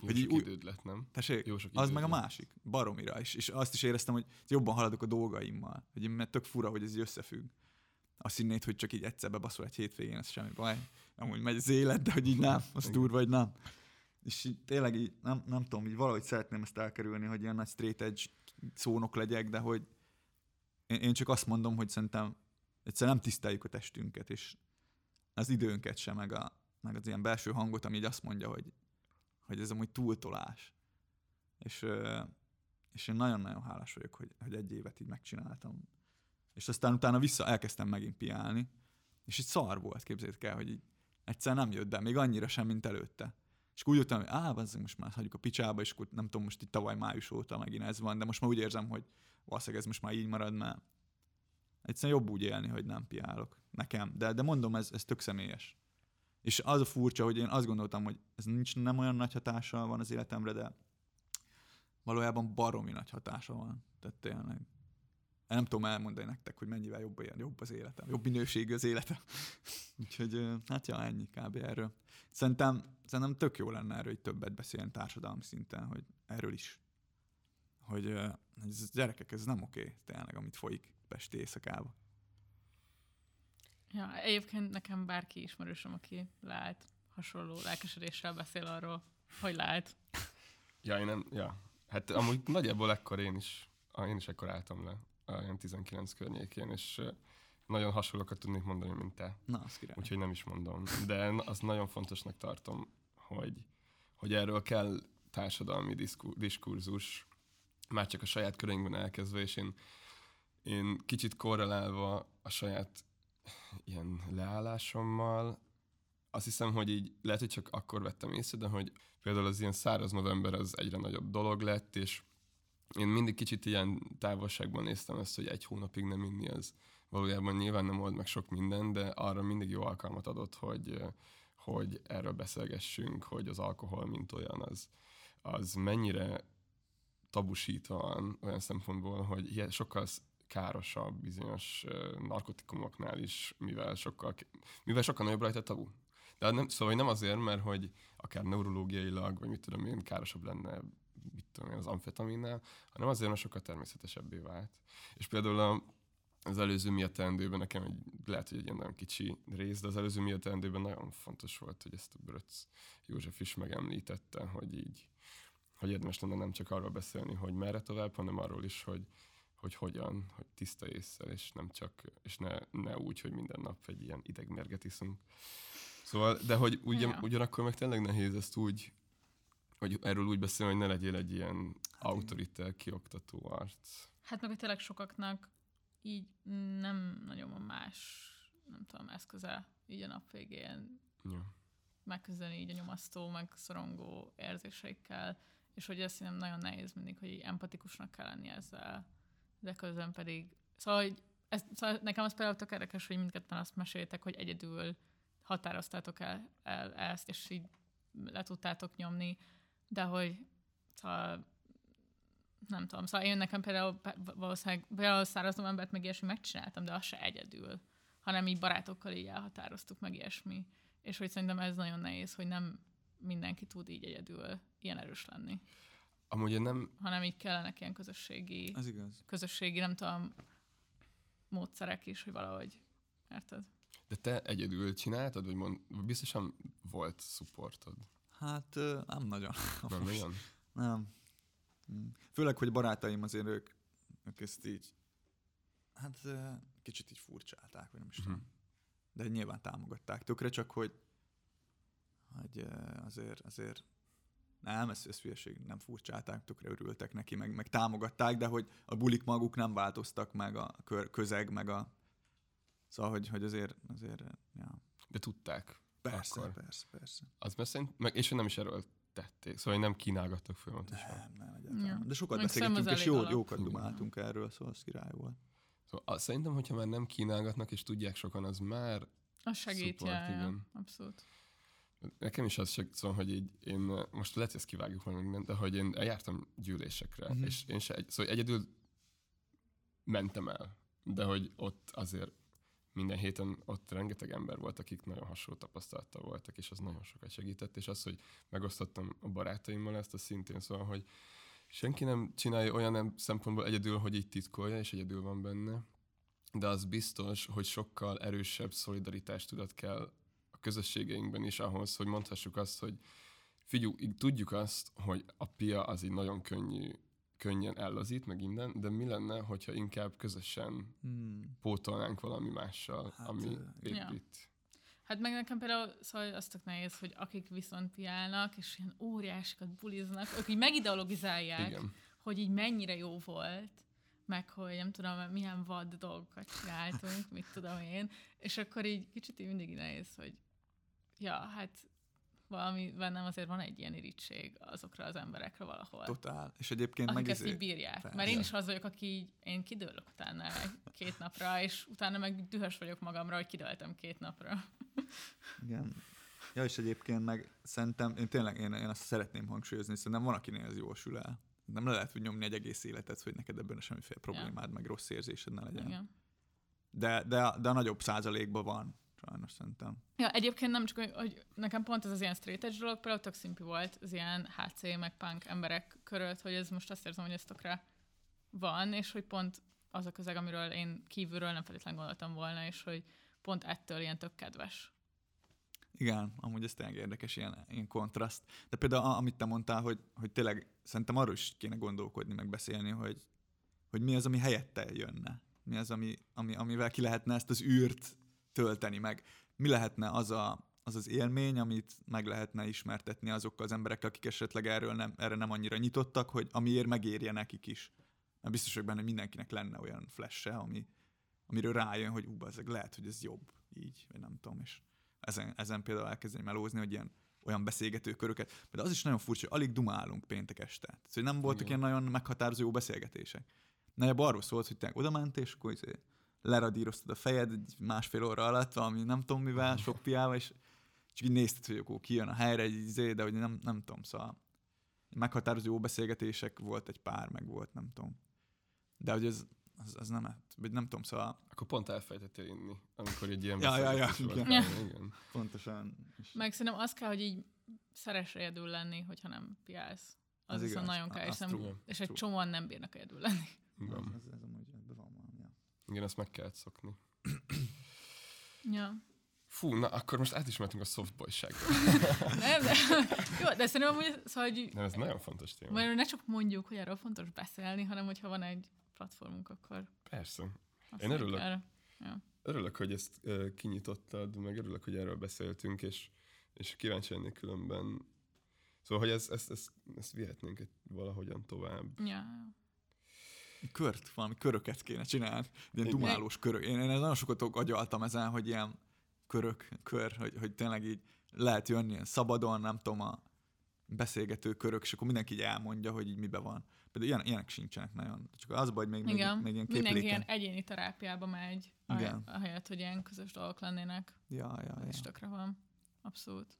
Jó Hogy sok új- időd lett, nem? Tessék, Jó sok az meg a lett. másik, baromira is. És azt is éreztem, hogy jobban haladok a dolgaimmal. Hogy mert tök fura, hogy ez így összefügg. Azt hinnéd, hogy csak így egyszer bebaszol egy hétvégén, ez semmi baj. Amúgy megy az élet, de hogy így nem, az durva, hogy nem. És így tényleg így, nem, nem tudom, így valahogy szeretném ezt elkerülni, hogy ilyen nagy straight edge szónok legyek, de hogy én, én csak azt mondom, hogy szerintem egyszerűen nem tiszteljük a testünket, és az időnket sem, meg, a, meg az ilyen belső hangot, ami így azt mondja, hogy, hogy ez amúgy túltolás. És, és én nagyon-nagyon hálás vagyok, hogy, hogy egy évet így megcsináltam. És aztán utána vissza elkezdtem megint piálni, és így szar volt, képzeljétek el, hogy így egyszer nem jött, de még annyira sem, mint előtte. És úgy jöttem, hogy á, bazzeg, most már hagyjuk a picsába, és akkor nem tudom, most itt tavaly május óta megint ez van, de most már úgy érzem, hogy valószínűleg ez most már így marad, mert egyszerűen jobb úgy élni, hogy nem piálok. Nekem. De, de mondom, ez, ez tök személyes. És az a furcsa, hogy én azt gondoltam, hogy ez nincs nem olyan nagy hatással van az életemre, de valójában baromi nagy hatása van. Tehát tényleg. Én nem tudom elmondani nektek, hogy mennyivel jobb, ilyen, jobb az életem, jobb minőségű az életem. Úgyhogy hát ja, ennyi kb. erről. Szerintem, szerintem tök jó lenne erről, hogy többet beszélni társadalmi szinten, hogy erről is. Hogy ez, gyerekek, ez nem oké, tényleg, amit folyik Pesti éjszakába. Ja, egyébként nekem bárki ismerősöm, aki lát hasonló lelkesedéssel beszél arról, hogy lát. Ja, én nem, ja. Hát amúgy nagyjából ekkor én is, én is ekkor álltam le, olyan 19 környékén, és nagyon hasonlókat tudnék mondani, mint te. Na, az király. Úgyhogy nem is mondom. De azt nagyon fontosnak tartom, hogy, hogy erről kell társadalmi diszku, diskurzus, már csak a saját köreinkben elkezdve, és én, én kicsit korrelálva a saját ilyen leállásommal, azt hiszem, hogy így lehet, hogy csak akkor vettem észre, de hogy például az ilyen száraz november az egyre nagyobb dolog lett, és én mindig kicsit ilyen távolságban néztem ezt, hogy egy hónapig nem inni az valójában nyilván nem old meg sok minden, de arra mindig jó alkalmat adott, hogy, hogy erről beszélgessünk, hogy az alkohol, mint olyan, az, az mennyire tabusítva van olyan szempontból, hogy ilyen sokkal károsabb bizonyos narkotikumoknál is, mivel sokkal, mivel sokkal nagyobb rajta tabu. De nem, szóval nem azért, mert hogy akár neurológiailag, vagy mit tudom én, károsabb lenne mit tudom én, az amfetaminnál, hanem azért, mert sokkal természetesebbé vált. És például a, az előző miatt teendőben nekem egy, lehet, hogy egy ilyen nagyon kicsi rész, de az előző miatt teendőben nagyon fontos volt, hogy ezt a Bröcc József is megemlítette, hogy így, hogy érdemes lenne nem csak arról beszélni, hogy merre tovább, hanem arról is, hogy, hogy hogyan, hogy tiszta észre, és nem csak, és ne, ne úgy, hogy minden nap egy ilyen idegmérget iszunk. Szóval, de hogy ugyan, Ja. ugyanakkor meg tényleg nehéz ezt úgy, hogy erről úgy beszélni, hogy ne legyél egy ilyen autoriter, kioktató arc. Hát meg tényleg sokaknak így nem nagyon van más, nem tudom, eszköze így a nap végén Ja. megküzdeni így a nyomasztó, meg szorongó érzéseikkel, és hogy ezt nem nagyon nehéz mindig, hogy így empatikusnak kell lenni ezzel, de közben pedig, szóval, hogy ez, szóval nekem az például tök érdekes, hogy mindketten azt meséltek, hogy egyedül határoztátok el, el ezt, és így le tudtátok nyomni, de hogy szóval nem tudom, szóval én nekem például valószínűleg például száraz novembert meg ilyesmi megcsináltam, de az se egyedül, hanem így barátokkal így elhatároztuk meg ilyesmi. És hogy szerintem ez nagyon nehéz, hogy nem mindenki tud így egyedül ilyen erős lenni, Amúgy én nem, hanem így kellenek ilyen közösségi, Ez igaz. közösségi, nem tudom, módszerek is, hogy valahogy, érted? de te egyedül csináltad, vagy mond, biztosan volt supportod. Hát nem nagyon. Nem olyan? Nem. Mm. Főleg, hogy barátaim azért ők, ők ezt így, hát kicsit így furcsálták, vagy nem is tudom. De nyilván támogatták tökre, csak hogy, hogy azért, azért nem, ez, ez hülyeség, nem furcsálták, tökre örültek neki, meg, meg támogatták, de hogy a bulik maguk nem változtak meg, a kör, közeg, meg a... Szóval, hogy, hogy azért, azért, ja. De tudták. Persze, Akkor. persze, persze. Az mert szerint, meg, és nem is erről tették, szóval hogy nem kínálgattak folyamatosan. Nem, nem, egyáltalán. Ja. De sokat Meg beszélgettünk, és jó, jókat dumáltunk erről, szóval az király volt. Szóval azt szerintem, hogyha már nem kínálgatnak, és tudják sokan, az már Az segít, Support, ja, igen. abszolút. Nekem is az segít, szóval, hogy így én, most lehet, hogy ezt kivágjuk meg mindent, de hogy én eljártam gyűlésekre, Mhm. uh-huh. és én se, egy, szóval egyedül mentem el, de hogy ott azért minden héten ott rengeteg ember volt, akik nagyon hasonló tapasztalattal voltak, és az nagyon sokat segített, és az, hogy megosztottam a barátaimmal ezt a szintén, szóval, hogy senki nem csinálja olyan szempontból egyedül, hogy így titkolja, és egyedül van benne, de az biztos, hogy sokkal erősebb szolidaritást tudat kell a közösségeinkben is ahhoz, hogy mondhassuk azt, hogy így tudjuk azt, hogy a pia az így nagyon könnyű, könnyen ellazít, meg innen, de mi lenne, hogyha inkább közösen Hmm. pótolnánk valami mással, Hát, ami épít. Hát meg nekem például szóval azt tök nehéz, hogy akik viszont piálnak, és ilyen óriásikat buliznak, ők így megideologizálják, Igen. hogy így mennyire jó volt, meg hogy nem tudom, milyen vad dolgokat csináltunk, mit tudom én, és akkor így kicsit így mindig nehéz, hogy ja, hát valami bennem azért van egy ilyen irítség azokra az emberekre valahol. Totál. És egyébként akik meg ezt izé- így bírják. Persze. Mert én is az vagyok, aki így, én kidőlök utána két napra, és utána meg dühös vagyok magamra, hogy kidőltem két napra. Igen. Ja, és egyébként meg szerintem, én tényleg én, én azt szeretném hangsúlyozni, szerintem van, akinél ez jól sül el. Nem le lehet úgy nyomni egy egész életet, hogy neked ebben semmiféle problémád, meg rossz érzésed ne legyen. Igen. De, de, de a nagyobb százalékban van, sajnos szerintem. Ja, egyébként nem csak, hogy- nekem pont ez az ilyen straight edge dolog, például tök szimpi volt az ilyen HC meg punk emberek körött, hogy ez most azt érzem, hogy ez tökre van, és hogy pont az a közeg, amiről én kívülről nem feltétlenül gondoltam volna, és hogy pont ettől ilyen tök kedves. Igen, amúgy ez tényleg érdekes, ilyen, ilyen kontraszt. De például amit te mondtál, hogy, hogy tényleg szerintem arról is kéne gondolkodni, meg beszélni, hogy, hogy mi az, ami helyette jönne. Mi az, ami, ami, amivel ki lehetne ezt az űrt tölteni, meg mi lehetne az a, az, az élmény, amit meg lehetne ismertetni azokkal az emberekkel, akik esetleg erről nem, erre nem annyira nyitottak, hogy amiért megérje nekik is. Mert biztos vagyok benne, hogy mindenkinek lenne olyan flash ami, amiről rájön, hogy ú, ezek lehet, hogy ez jobb így, vagy nem tudom, és ezen, ezen például elkezdeni melózni, hogy ilyen olyan beszélgető köröket. Például az is nagyon furcsa, hogy alig dumálunk péntek este. Hogy nem voltak Igen. ilyen nagyon meghatározó beszélgetések. Nagyjából arról szólt, hogy te oda ment, és akkor izé leradíroztad a fejed egy másfél óra alatt, valami nem tudom mivel, sok piával, és csak így nézted, hogy akkor kijön a helyre, egy izé, de hogy nem, nem tudom, szóval meghatározó jó beszélgetések volt egy pár, meg volt, nem tudom. De hogy ez, az, az nem, vagy nem tudom, szóval Akkor pont elfejtettél inni, amikor egy ilyen Ja, ja, ja, beszélgetés volt. igen. igen. pontosan. És Meg szerintem az kell, hogy így szeres egyedül lenni, hogyha nem piálsz. az, Az viszont igaz. nagyon kell, és, nem, és egy csomóan nem bírnak egyedül lenni. Igen. Ez, ez amúgy ebben van valami. Ja. Igen, ezt meg kellett szokni. Ja. Fú, na akkor most át is mentünk a softboyságba. Nem, de, jó, de szerintem amúgy, szóval, hogy Nem, ez nagyon fontos téma. Mert ne csak mondjuk, hogy erről fontos beszélni, hanem hogyha van egy platformunk, akkor Persze. Én örülök. Erre. Örülök, hogy ezt uh, kinyitottad, meg örülök, hogy erről beszéltünk, és, és kíváncsi lennék különben. Szóval, hogy ezt, ezt, ezt, ezt vihetnénk egy valahogyan tovább. Ja. Kört, valami köröket kéne csinálni. Ilyen Igen. dumálós körök. Én, én nagyon sokat agyaltam ezen, hogy ilyen körök, kör, hogy, hogy tényleg így lehet jönni ilyen szabadon, nem tudom, a beszélgető körök, és akkor mindenki így elmondja, hogy így mibe van. Például ilyen, ilyenek sincsenek nagyon. Csak az baj, hogy még, még, Igen, még ilyen mindenki képléken. ilyen egyéni terápiába megy, Igen. ahelyett, hogy ilyen közös dolgok lennének. Ja, ja, ja. tökre van. Abszolút.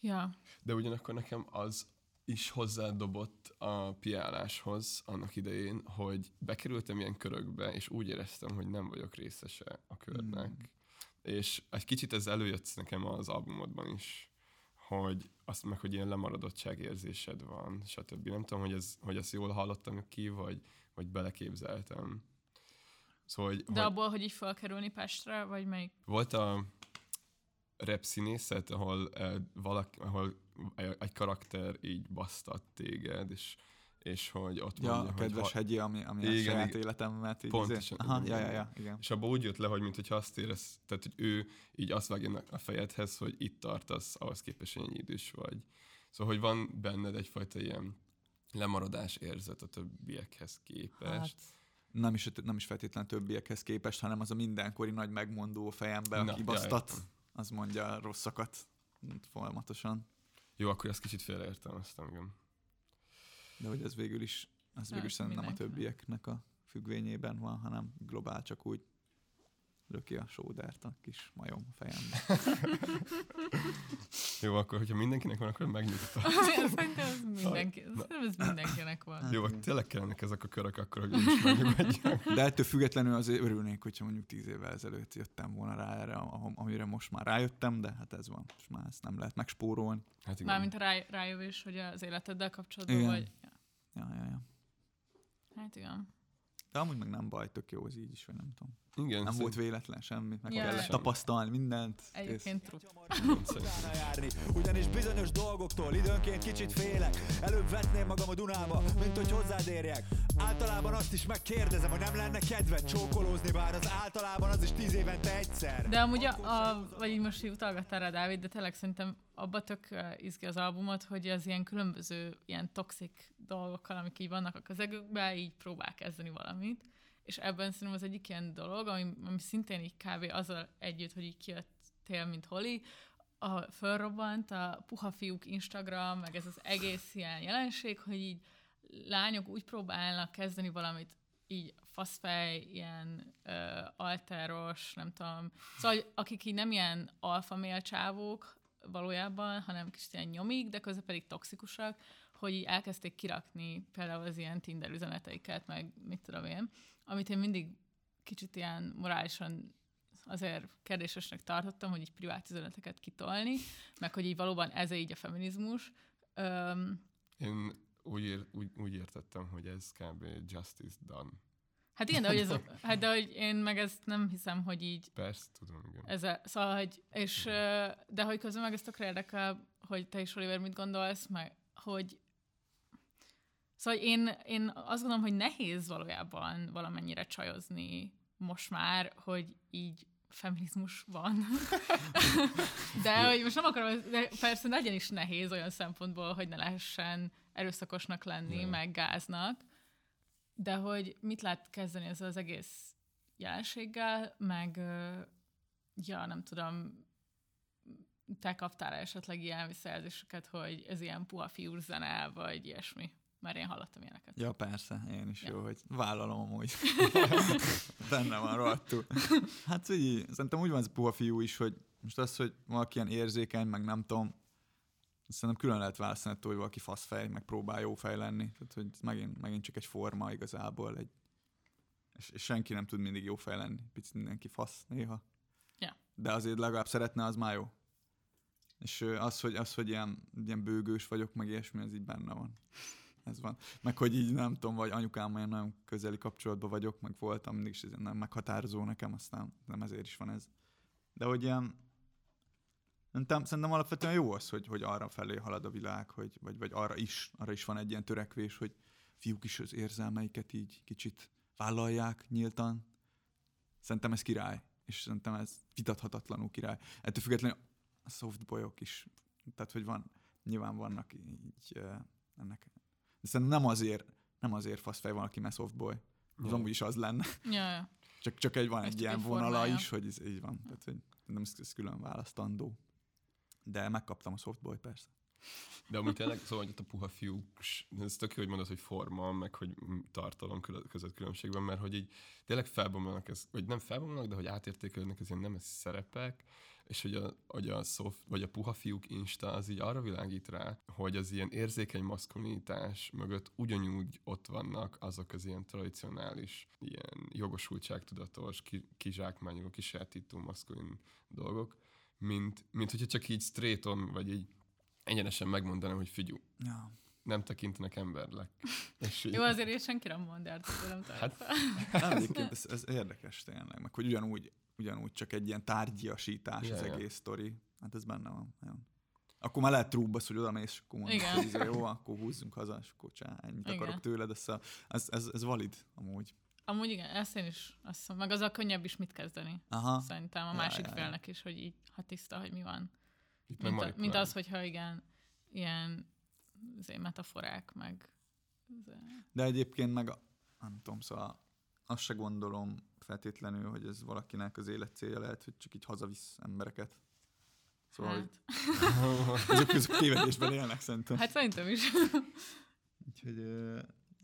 Ja, De ugyanakkor nekem az is hozzádobott a piáláshoz annak idején, hogy bekerültem ilyen körökbe, és úgy éreztem, hogy nem vagyok részese a körnek. Mm. És egy kicsit ez előjött nekem az albumodban is, hogy azt meg, hogy ilyen lemaradottság érzésed van, stb. Nem tudom, hogy, ez, hogy ezt jól hallottam ki, vagy, vagy beleképzeltem. Szóval, hogy, de hogy abból, hogy így felkerülni Pestre, vagy melyik? volt a rap színészet, ahol, eh, valaki, ahol egy karakter így basztat téged, és, és hogy ott Ja, mondja, a kedves hogy ha, hegyi, ami, ami Igen, a saját igen. életemet így Pontosan, izé- Aha, igen, ja, ja, ja, igen. és abban úgy jött le, hogy mintha azt érez, tehát hogy ő így azt vágja a fejedhez, hogy itt tartasz, ahhoz képest, ennyi idős vagy. Szóval, hogy van benned egyfajta ilyen lemaradás érzet a többiekhez képest. Hát, nem is, nem is feltétlenül többiekhez képest, hanem az a mindenkori nagy megmondó fejembe, Na, aki basztat, az mondja rosszakat folyamatosan. Jó, akkor ezt kicsit félreértelmeztem, igen. De hogy ez végül is, ez végül is szerintem nem a többieknek a függvényében van, hanem globál csak úgy löki a sódert a kis majom fejembe. Jó, akkor, hogyha mindenkinek van, akkor megnyugta. Szerintem ez, mindenki, szerintem ez mindenkinek van. Jó, akkor tényleg kellenek ezek a körök, akkor, hogy is megnyugodjak. De ettől függetlenül azért örülnék, hogyha mondjuk tíz évvel ezelőtt jöttem volna rá erre, amire most már rájöttem, de hát ez van. Most már ezt nem lehet megspórolni. Hát igen. Mármint a ráj, rájövés, hogy az életeddel kapcsolatban Igen. vagy. Ja. Ja, ja, ja. Hát igen. De amúgy meg nem baj, tök jó az így is, vagy nem tudom. Igen, Nem szerint- volt véletlen semmi, meg Ja. kellett Semmi. tapasztalni mindent. Egyébként true. járni Ugyanis bizonyos dolgoktól időnként kicsit félek Előbb vetném magam a Dunába, mint hogy hozzád érjek Általában azt is megkérdezem, hogy nem lenne kedved csókolózni Bár az általában az is tíz évente egyszer De amúgy, a, a, vagy így most utalgattál rá, Dávid, de tényleg szerintem abba tök izgi az albumot, hogy az ilyen különböző ilyen toxik dolgokkal, amik így vannak a közegükben, így próbál kezdeni valamit. És ebben szerintem az egyik ilyen dolog, ami, ami szintén így kb. azzal együtt, hogy így kijöttél, mint Holly, a, fölrobbant a puha fiúk Instagram, meg ez az egész ilyen jelenség, hogy így lányok úgy próbálnak kezdeni valamit így faszfej, ilyen ö, alteros, nem tudom. Szóval, akik így nem ilyen alfa mél csávók valójában, hanem kicsit ilyen nyomik, de közben pedig toxikusak, hogy így elkezdték kirakni például az ilyen Tinder üzeneteiket, meg mit tudom én, amit én mindig kicsit ilyen morálisan azért kérdésesnek tartottam, hogy így privát üzeneteket kitolni, meg hogy így valóban ez így a feminizmus. Öm, Én úgy, ér, úgy, úgy értettem, hogy ez kb. justice done. hát igen, de hogy, ez, hát de hogy én meg ezt nem hiszem, hogy így Persze, tudom, igen. ez a, szóval, hogy, és, de hogy közben meg ezt tökre érdekel, hogy te is, Oliver, mit gondolsz, meg hogy Szóval én, én azt gondolom, hogy nehéz valójában valamennyire csajozni most már, hogy így feminizmus van. de hogy most nem akarom, de persze legyen is nehéz olyan szempontból, hogy ne lehessen erőszakosnak lenni, Ja. meg gáznak, de hogy mit lehet kezdeni ezzel az egész jelenséggel, meg ja, nem tudom, te kaptál esetleg ilyen visszajelzéseket, hogy ez ilyen puha fiúr zene, vagy ilyesmi? Mert én hallottam ilyeneket. Ja, persze, én is Ja. jó, hogy vállalom amúgy. Benne van rohadtul. Hát így, szerintem úgy van ez puha fiú is, hogy most az, hogy valaki ilyen érzékeny, meg nem tudom, szerintem külön lehet választani attól, hogy valaki faszfej, meg próbál jó fej lenni. Tehát, hogy megint, megint csak egy forma igazából. Egy, és, és senki nem tud mindig jó fej lenni. Picit mindenki fasz néha. Ja. De azért legalább szeretne, az már jó. És az, hogy, az, hogy ilyen, ilyen bőgős vagyok, meg ilyesmi, ez így benne van. Ez van. Meg hogy így nem tudom, vagy anyukám olyan nagyon közeli kapcsolatban vagyok, meg voltam, mindig is ez nem meghatározó nekem, aztán nem ezért is van ez. De hogy ilyen, Szerintem, szerintem alapvetően jó az, hogy, hogy arra felé halad a világ, hogy, vagy, vagy arra is, arra is van egy ilyen törekvés, hogy fiúk is az érzelmeiket így kicsit vállalják nyíltan. Szerintem ez király, és szerintem ez vitathatatlanul király. Ettől függetlenül a softboyok is, tehát hogy van, nyilván vannak így uh, ennek. De szerintem nem azért, nem azért faszfej van, aki mert softboy. Az amúgy is az lenne. Ja, ja. Csak, csak egy van egy csak ilyen egy vonala formája. is, hogy ez így van. Tehát, hogy nem ez, ez külön választandó. De megkaptam a softboy persze. De amúgy tényleg, szóval, hogy a puha fiúk, ez tök jó, hogy mondod, hogy forma, meg hogy tartalom között különbség van, mert hogy így tényleg felbomlanak, ez, vagy nem felbomlanak, de hogy átértékelődnek az ilyen nem szerepek, és hogy a, hogy a soft, vagy a puha fiúk Insta az így arra világít rá, hogy az ilyen érzékeny maszkulinitás mögött ugyanúgy ott vannak azok az ilyen tradicionális, ilyen jogosultságtudatos, ki, kizsákmányoló, kisátító maszkulin dolgok, mint, mint hogyha csak így straighton, vagy így egyenesen megmondanám, hogy figyú, Ja. nem tekintenek embernek. És így, Jó, azért én senki nem mond el, nem Hát- hát, ez, ez, érdekes tényleg, meg hogy ugyanúgy, ugyanúgy csak egy ilyen tárgyiasítás Ja, az ja. egész sztori. Hát ez benne van. Nagyon. Akkor már lehet trúbasz, hogy oda mész, és akkor mondod, hogy izé, jó, akkor húzzunk haza, és akkor csá, ennyit Igen. akarok tőled. Ez, a- ez, ez, ez valid amúgy. Amúgy igen, ezt én is azt hiszem, meg azzal könnyebb is mit kezdeni. Aha. Szerintem a Ja, másik ja, ja. félnek is, hogy így, ha tiszta, hogy mi van. itt Mint, a, mint az, hogyha igen, ilyen azért metaforák, meg De egyébként meg, a- nem tudom, szóval azt se gondolom feltétlenül, hogy ez valakinek az élet célja lehet, hogy csak így hazavisz embereket. Szóval, hát, hogy azok, azok tévedésben élnek szerintem. hát szerintem is. Úgyhogy,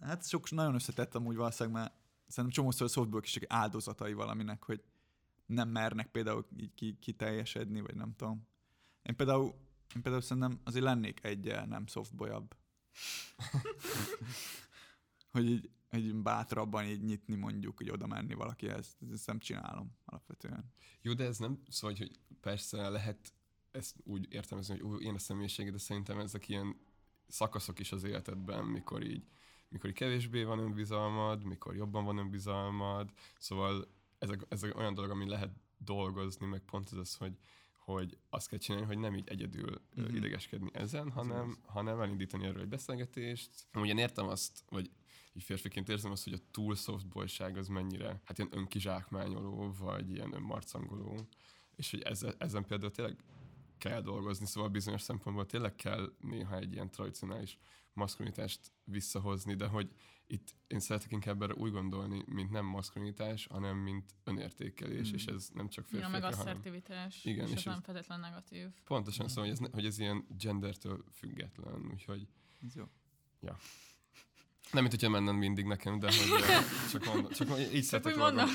hát sok, nagyon összetett amúgy valószínűleg, mert szerintem csomószor a softball is csak áldozatai valaminek, hogy nem mernek például így ki, kiteljesedni, vagy nem tudom. Én például, én például szerintem azért lennék egyel nem softboyabb. hogy így, így bátrabban így nyitni mondjuk, hogy oda menni valakihez. Ezt nem csinálom alapvetően. Jó, de ez nem, szóval, hogy persze lehet ezt úgy értelmezni, hogy ó, én a személyisége, de szerintem ezek ilyen szakaszok is az életedben, mikor így, mikor így kevésbé van önbizalmad, mikor jobban van önbizalmad, szóval ezek, ezek olyan dolog, ami lehet dolgozni, meg pont ez az, hogy, hogy azt kell csinálni, hogy nem így egyedül Mhm. mm-hmm. idegeskedni ezen, hanem, hanem elindítani erről egy beszélgetést. Ugyan értem azt, vagy így férfiként érzem azt, hogy a túl softboyság az mennyire, hát ilyen önkizsákmányoló, vagy ilyen önmarcangoló, és hogy ezzel, ezen például tényleg kell dolgozni, szóval bizonyos szempontból tényleg kell néha egy ilyen tradicionális maszkulinitást visszahozni, de hogy itt én szeretek inkább erre úgy gondolni, mint nem maszkulinitás, hanem mint önértékelés, Mm. és ez nem csak Ja, meg hanem asszertivitás, Igen, és és ez nem feltétlen negatív. pontosan szóval, hogy ez, hogy ez ilyen gendertől független, úgyhogy Ez jó. Nem, mint hogyha mennem mindig nekem, de hogy csak, mondom, csak így Csak szeretek magam.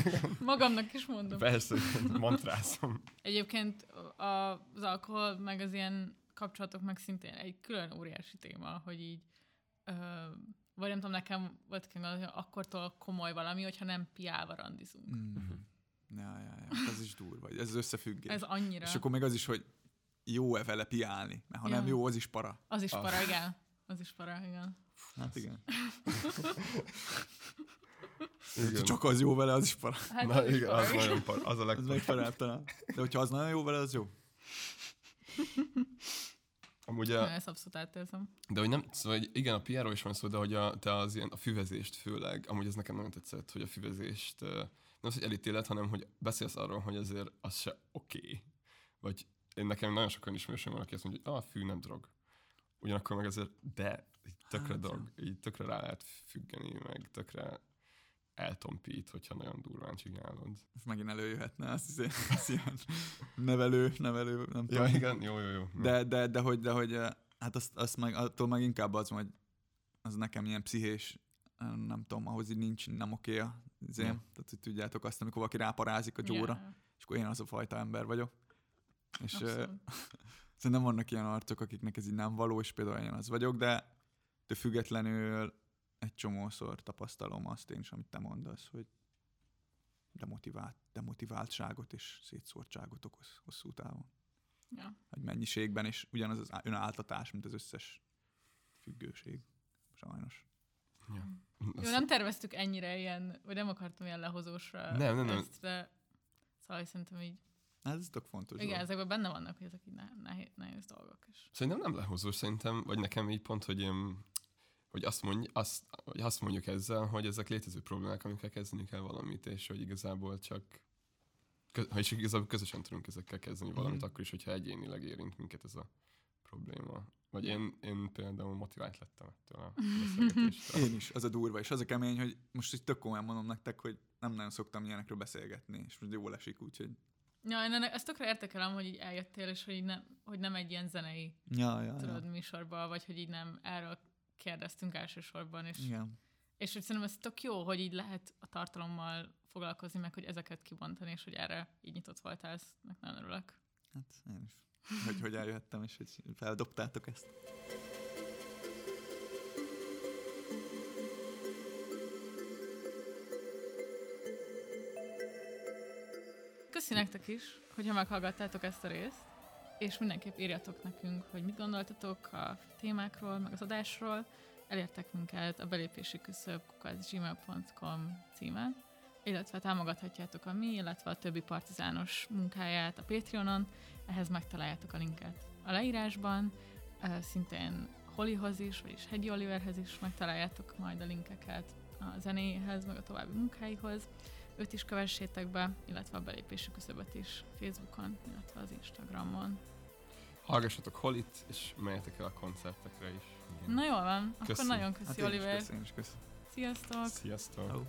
Magamnak is mondom. Persze, mantrázom. Egyébként a- az alkohol, meg az ilyen kapcsolatok meg szintén egy külön óriási téma, hogy így ö, vagy nem tudom, nekem volt hogy akkortól komoly valami, hogyha nem piálva randizunk. Mm. Ja, ja, ja. Ez is durva. Ez az összefüggés. Ez annyira. És akkor még az is, hogy jó-e vele piálni, mert ha Ja. nem jó, az is para. Az is Ah. para, igen. Az is para, igen. Hát igen. Igen. Csak az jó vele, az is para. Hát Na az is igen, para, az nagyon par, az a Az legpar. megfelelőbb talán. De hogyha az nagyon jó vele, az jó. Amúgy a, ezt abszolút átérzem. de hogy nem, szóval hogy igen, a PR-ról is van szó, de hogy a, te az ilyen, a füvezést főleg, amúgy ez nekem nagyon tetszett, hogy a füvezést nem az, hogy elítéled, hanem hogy beszélsz arról, hogy azért az se oké. Okay. Vagy én nekem nagyon sokan ismerősöm van, aki azt mondja, hogy ah, a fű nem drog. Ugyanakkor meg azért, de tökre Hát, drog, így tökre rá lehet függeni, meg tökre eltompít, hogyha nagyon durván csinálod. Most megint előjöhetne, az, az ilyen nevelő, nevelő, nem Ja, tudom. igen, jó, jó, jó. De, de, de, hogy, de hogy eh, hát azt, azt meg, attól meg inkább az, hogy az nekem ilyen pszichés, eh, nem tudom, ahhoz így nincs, nem oké a zém. Ja. Tehát, hogy tudjátok azt, amikor valaki ráparázik a gyóra, Ja, és akkor én az a fajta ember vagyok. És eh, abszolút. szerintem vannak ilyen arcok, akiknek ez így nem való, és például én az vagyok, de, de függetlenül egy csomószor tapasztalom azt én is, amit te mondasz, hogy demotivált, demotiváltságot és szétszórtságot okoz hosszú távon. Ja. Hogy mennyiségben, és ugyanaz az önáltatás, mint az összes függőség. Sajnos. Ja. Jó, nem terveztük ennyire ilyen, vagy nem akartam ilyen lehozósra Nem, nem, nem. ezt, de szóval szerintem így, ez tök fontos. igen, dolog. ezekben benne vannak, hogy ezek így ne, nehéz, nehéz dolgok. És Szerintem nem lehozó, szerintem, vagy nekem így pont, hogy én, hogy azt, mondj, azt, hogy azt mondjuk ezzel, hogy ezek létező problémák, amikkel kezdeni kell valamit, és hogy igazából csak kö, ha is igazából közösen tudunk ezekkel kezdeni valamit, Mhm. akkor is, hogyha egyénileg érint minket ez a probléma. Vagy én, én például motivált lettem ettől a beszélgetéstől. Én is, az a durva, és az a kemény, hogy most így tök komolyan mondom nektek, hogy nem nagyon szoktam ilyenekről beszélgetni, és most jól esik, úgyhogy... Ja, én ennek, ezt tökre értekelem, hogy így eljöttél, és hogy, így nem, hogy nem egy ilyen zenei Ja, ja, tudod, ja. műsorba, vagy hogy így nem erről kérdeztünk elsősorban, és, Igen. és hogy szerintem ez tök jó, hogy így lehet a tartalommal foglalkozni, meg hogy ezeket kibontani, és hogy erre így nyitott voltál, ezt meg nagyon örülök. Hát én is. Hogy, hogy eljöttem, és hogy feldobtátok ezt. Köszi nektek is, hogyha meghallgattátok ezt a részt, és mindenképp írjatok nekünk, hogy mit gondoltatok a témákról, meg az adásról. Elértek minket a belépési küszöb gmail.com címen, illetve támogathatjátok a mi, illetve a többi partizános munkáját a Patreonon, ehhez megtaláljátok a linket a leírásban, szintén Holihoz is, vagyis Hegyi Oliverhez is megtaláljátok majd a linkeket a zenéhez, meg a további munkáihoz őt is kövessétek be, illetve a belépési küszöböt is Facebookon, illetve az Instagramon. Hallgassatok hol itt, és menjetek el a koncertekre is. Igen. Na jól van, köszi. akkor nagyon köszi, hát Oliver. Köszönöm, köszönöm. Sziasztok! Sziasztok! Hello.